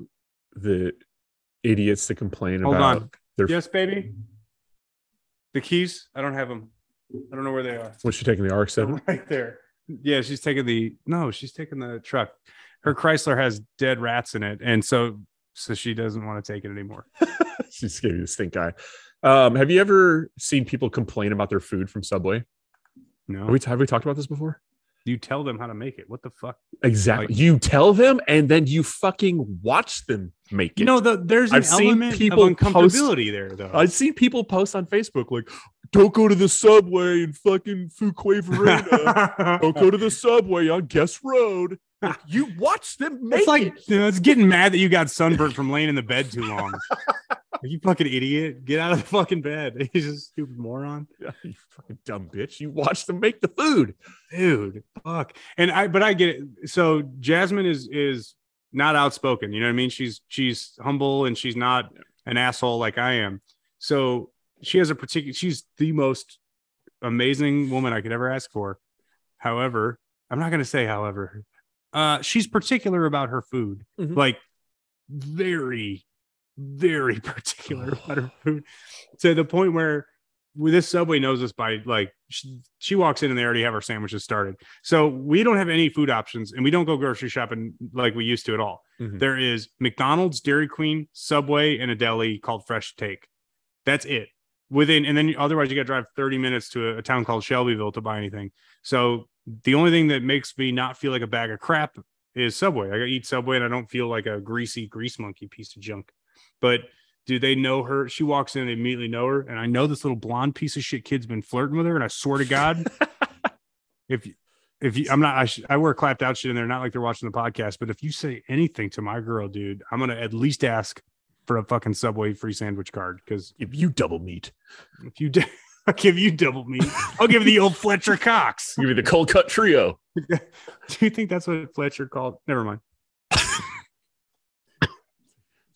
the idiots that complain Hold about on. their Yes, baby. The keys, I don't have them. I don't know where they are. what's she taking the RX-7? right there. Yeah, she's taking the no, she's taking the truck. Her Chrysler has dead rats in it, and so so she doesn't want to take it anymore. she's you the stink eye. Um, have you ever seen people complain about their food from Subway? No, Have we, have we talked about this before? You tell them how to make it. What the fuck? Exactly. Like- you tell them and then you fucking watch them make it. You know, the, there's an I've element people of uncomfortability there, though. I've seen people post on Facebook like, "Don't go to the subway in fucking Fuquay. Don't go to the subway on Guest Road." Like, you watch them make it's like it. you know, it's getting mad that you got sunburnt from laying in the bed too long. You fucking idiot? Get out of the fucking bed. He's a stupid moron. you fucking dumb bitch. You watch them make the food. dude fuck and i but i get it so jasmine is is not outspoken you know what i mean she's she's humble and she's not an asshole like i am so she has a particular she's the most amazing woman i could ever ask for however i'm not going to say however uh she's particular about her food Mhm. like very very particular about her food. To the point where well, this subway knows us by like she, she walks in and they already have our sandwiches started. So we don't have any food options and we don't go grocery shopping like we used to at all. Mhm. there is mcdonald's dairy queen subway and a deli called fresh take. That's it. Within and then otherwise you got to drive 30 minutes to a, a town called shelbyville to buy anything. So the only thing that makes me not feel like a bag of crap is subway. I eat subway and i don't feel like a greasy grease monkey piece of junk but do they know her? She walks in they immediately know her. And I know this little blonde piece of shit kid's been flirting with her. And I swear to God, if if you, I'm not, I, sh- I wear clapped out shit in there, not like they're watching the podcast. But if you say anything to my girl, dude, I'm gonna at least ask for a fucking Subway free sandwich card. Because If you double meat, if you, d- I'll give you double meat. I'll give you the old Fletcher Cox. give me the cold cut trio. Do you think that's what Fletcher called? Never mind.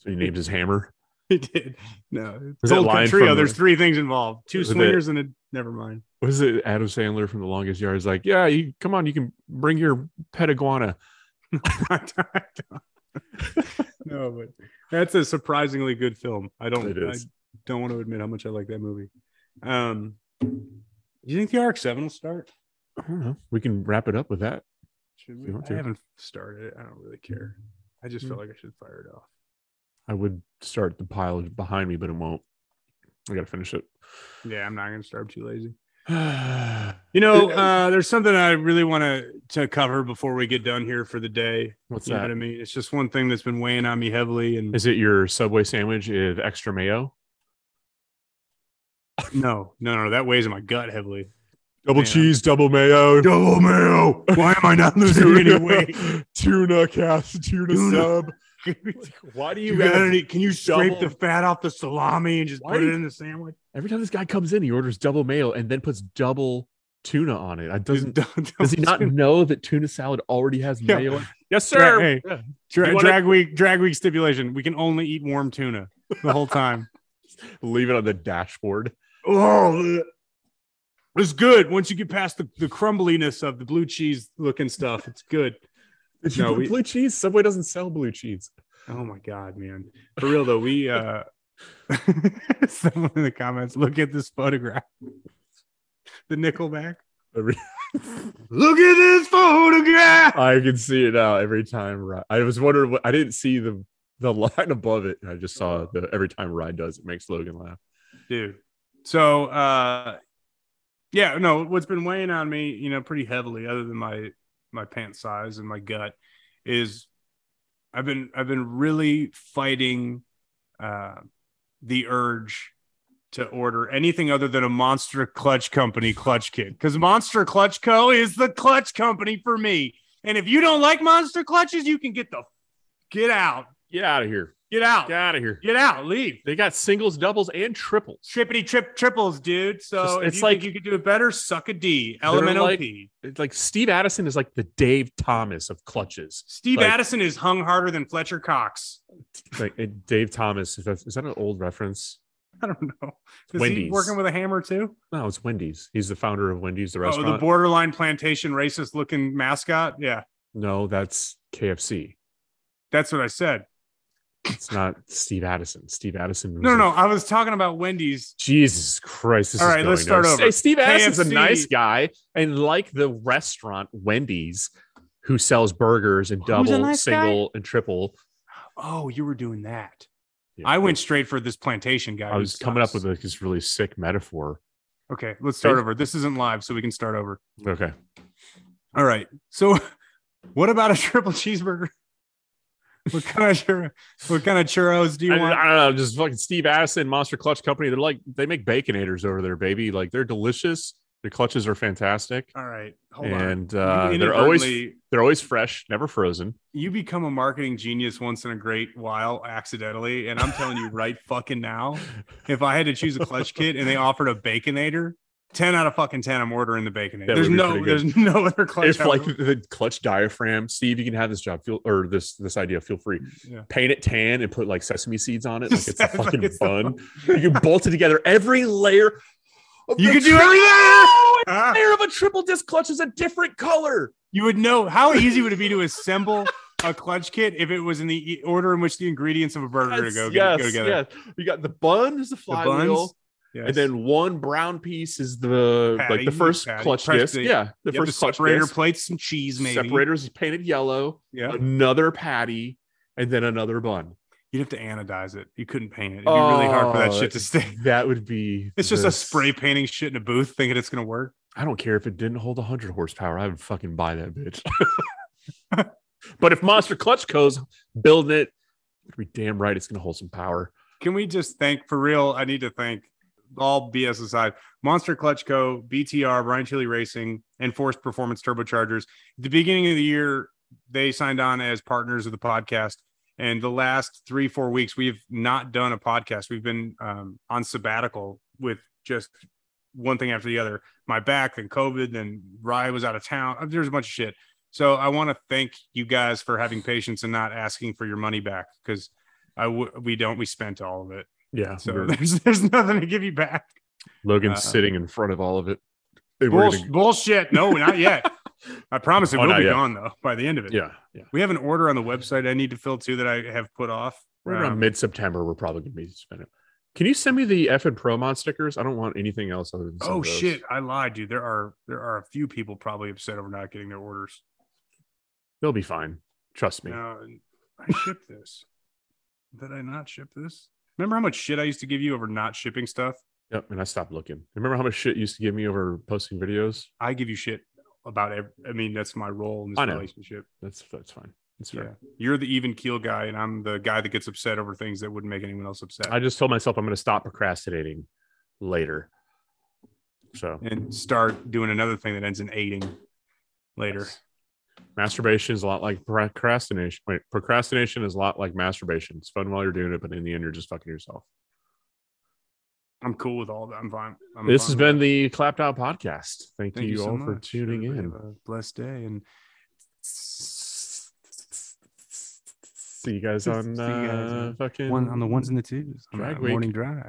He named his hammer. He did. No, Was Cut line trio. There's the- three things involved: two Was it- swingers and a. Never mind. What is it? Adam Sandler from The Longest Yard is like, yeah, you come on, you can bring your pet iguana. no, but that's a surprisingly good film. I don't. I don't want to admit how much I like that movie. Um, you think the RX Seven will start? I don't know. We can wrap it up with that. Should we? I haven't started it. I don't really care. I just Hmm. felt like I should fire it off. I would start the pile behind me, but it won't. I gotta finish it. Yeah, I'm not gonna start. Too lazy. You know, uh, there's something I really want to to cover before we get done here for the day. What's You know what that? I mean? It's just one thing that's been weighing on me heavily. And Is it your Subway sandwich with extra mayo? no, no, no, that weighs in my gut heavily. Double Man. cheese, double mayo. Double mayo. Why am I not losing any weight? tuna cast, tuna, Tuna. sub. You Why do you, got have- any, can you scrape double- the fat off the salami and just Why put do it in the sandwich? every time this guy comes in, he orders double mayo and then puts double tuna on it. I doesn't does he not double- know that tuna salad already has Yeah. mayo? in- Yes, Dra- sir. hey, Yeah. Dra- You wanna- drag week, drag week stipulation. We can only eat warm tuna the whole time. Leave it on the dashboard. oh, it's good once you get past the, the crumbliness of the blue cheese looking stuff. It's good. Did you No, we- blue cheese? Subway doesn't sell blue cheese. Oh my god, man! For real though, we uh, someone in the comments look at this photograph. The Nickelback. Every- Look at this photograph. I can see it now every time. I was wondering what I didn't see the the line above it. I just saw the every time Ryan does it makes Logan laugh. dude. So uh yeah, no, what's been weighing on me, you know, pretty heavily, other than my my pant size and my gut, is I've been I've been really fighting uh the urge to order anything other than a monster clutch company clutch kit because monster clutch co is the clutch company for me and if you don't like monster clutches you can get the get out Get out of here. Get out Get out of here. get out leave They got singles, doubles, and triples. trippity trip triples, dude. So Just- if it's you like- think you could do it better, suck a D. They're like- It's like Steve Addison is like the Dave Thomas of clutches. Steve like- Addison is hung harder than Fletcher Cox. Like Dave Thomas. Is that, is that an old reference? I don't know. Is he working with a hammer too? No, it's Wendy's. He's the founder of Wendy's, the restaurant. Oh, the borderline plantation racist looking mascot. Yeah, no, that's KFC. that's what I said. It's not Steve Addison. Steve Addison. No, no, no. I was talking about Wendy's. Jesus Christ. This All is right, let's start over. Hey, Steve Addison's a nice guy. And like the restaurant Wendy's, who sells burgers and double, nice guy? single, and triple. Oh, you were doing that. Yeah, I went straight for this plantation guy. I was coming up with like this really sick metaphor. Okay, let's start Hey. over. This isn't live, so we can start over. Okay. All right. So, what about a triple cheeseburger? What kind of churro, what kind of churros do you I, want? I don't know, just fucking Steve Addison, Monster Clutch Company. They're like they make baconators over there, baby. Like they're delicious. Their clutches are fantastic, All right, hold and on. uh, You they're always they're always fresh, never frozen. you become a marketing genius once in a great while accidentally, and I'm telling you right fucking now, if I had to choose a clutch kit and they offered a baconator, ten out of fucking ten, I'm ordering the bacon There's no, there's no other clutch. if like the clutch diaphragm, Steve, you can have this job. Feel or this this idea. Feel free. Yeah. Paint it tan and put like sesame seeds on it. Like it's a Like fucking the bun. you can bolt it together. Every layer. of you could do everything. Oh, Ah. layer of a triple disc clutch is a different color. You would know how easy would it be to assemble a clutch kit if it was in the order in which the ingredients of a burger Yes, to go, yes, go together. yes. You got the bun is the The flywheel. Yes. And then one brown piece is the Patty, like the first patty. clutch Press disc. the- yeah, the first the clutch separator disc. plates, some cheese, maybe. Separators is painted yellow. Yeah, Another patty, and then another bun. you'd have to anodize it. You couldn't paint it. It'd be really hard for that Oh, shit to oh, stay. That would be. It's just a spray painting shit in a booth, thinking it's gonna work. I don't care if it didn't hold 100 horsepower. I would fucking buy that bitch. but if Monster Clutch Co's building it, it'd be damn right it's gonna hold some power. Can we just thank for real? I need to thank all BS aside, Monster Clutch Co., BTR, Brian Tooley Racing, and Forced Performance Turbochargers. At the beginning of the year, they signed on as partners of the podcast. And the last three, four weeks, we've not done a podcast. We've been um, on sabbatical with just one thing after the other. My back, and COVID, and Rye was out of town. There's a bunch of shit. So I want to thank you guys for having patience and not asking for your money back because I w- we don't we spent all of it. Yeah. So there's there's nothing to give you back. Logan's uh, sitting in front of all of it. Bull- gonna- bullshit. No, not yet. I promise it Oh, will be yet. gone though by the end of it. yeah, yeah. We have an order on the website I need to fill too that I have put off. Right around Um, mid September, we're probably gonna be spending. Can you send me the F and Pro Mod stickers? I don't want anything else other than Oh shit! I lied, dude. There are there are a few people probably upset over not getting their orders. They'll be fine. Trust me. Now, I shipped this. Did I not ship this? Remember how much shit I used to give you over not shipping stuff? Yep. And I stopped looking. Remember how much shit you used to give me over posting videos? I give you shit about every, I mean, that's my role in this relationship. That's that's fine. That's Yeah. fair. You're the even keel guy, and I'm the guy that gets upset over things that wouldn't make anyone else upset. I just told myself I'm going to stop procrastinating later. So and start doing another thing that ends in aiding later. yes. Masturbation is a lot like procrastination. Wait, procrastination is a lot like masturbation. It's fun while you're doing it, but in the end, you're just fucking yourself. I'm cool with all that. I'm fine. I'm this fine has been that. the Clapped Out Podcast. Thank, Thank you, so all for tuning Everybody in. have a blessed day and See you guys on you guys uh, fucking one on the ones and the twos on Drag the week. morning drive.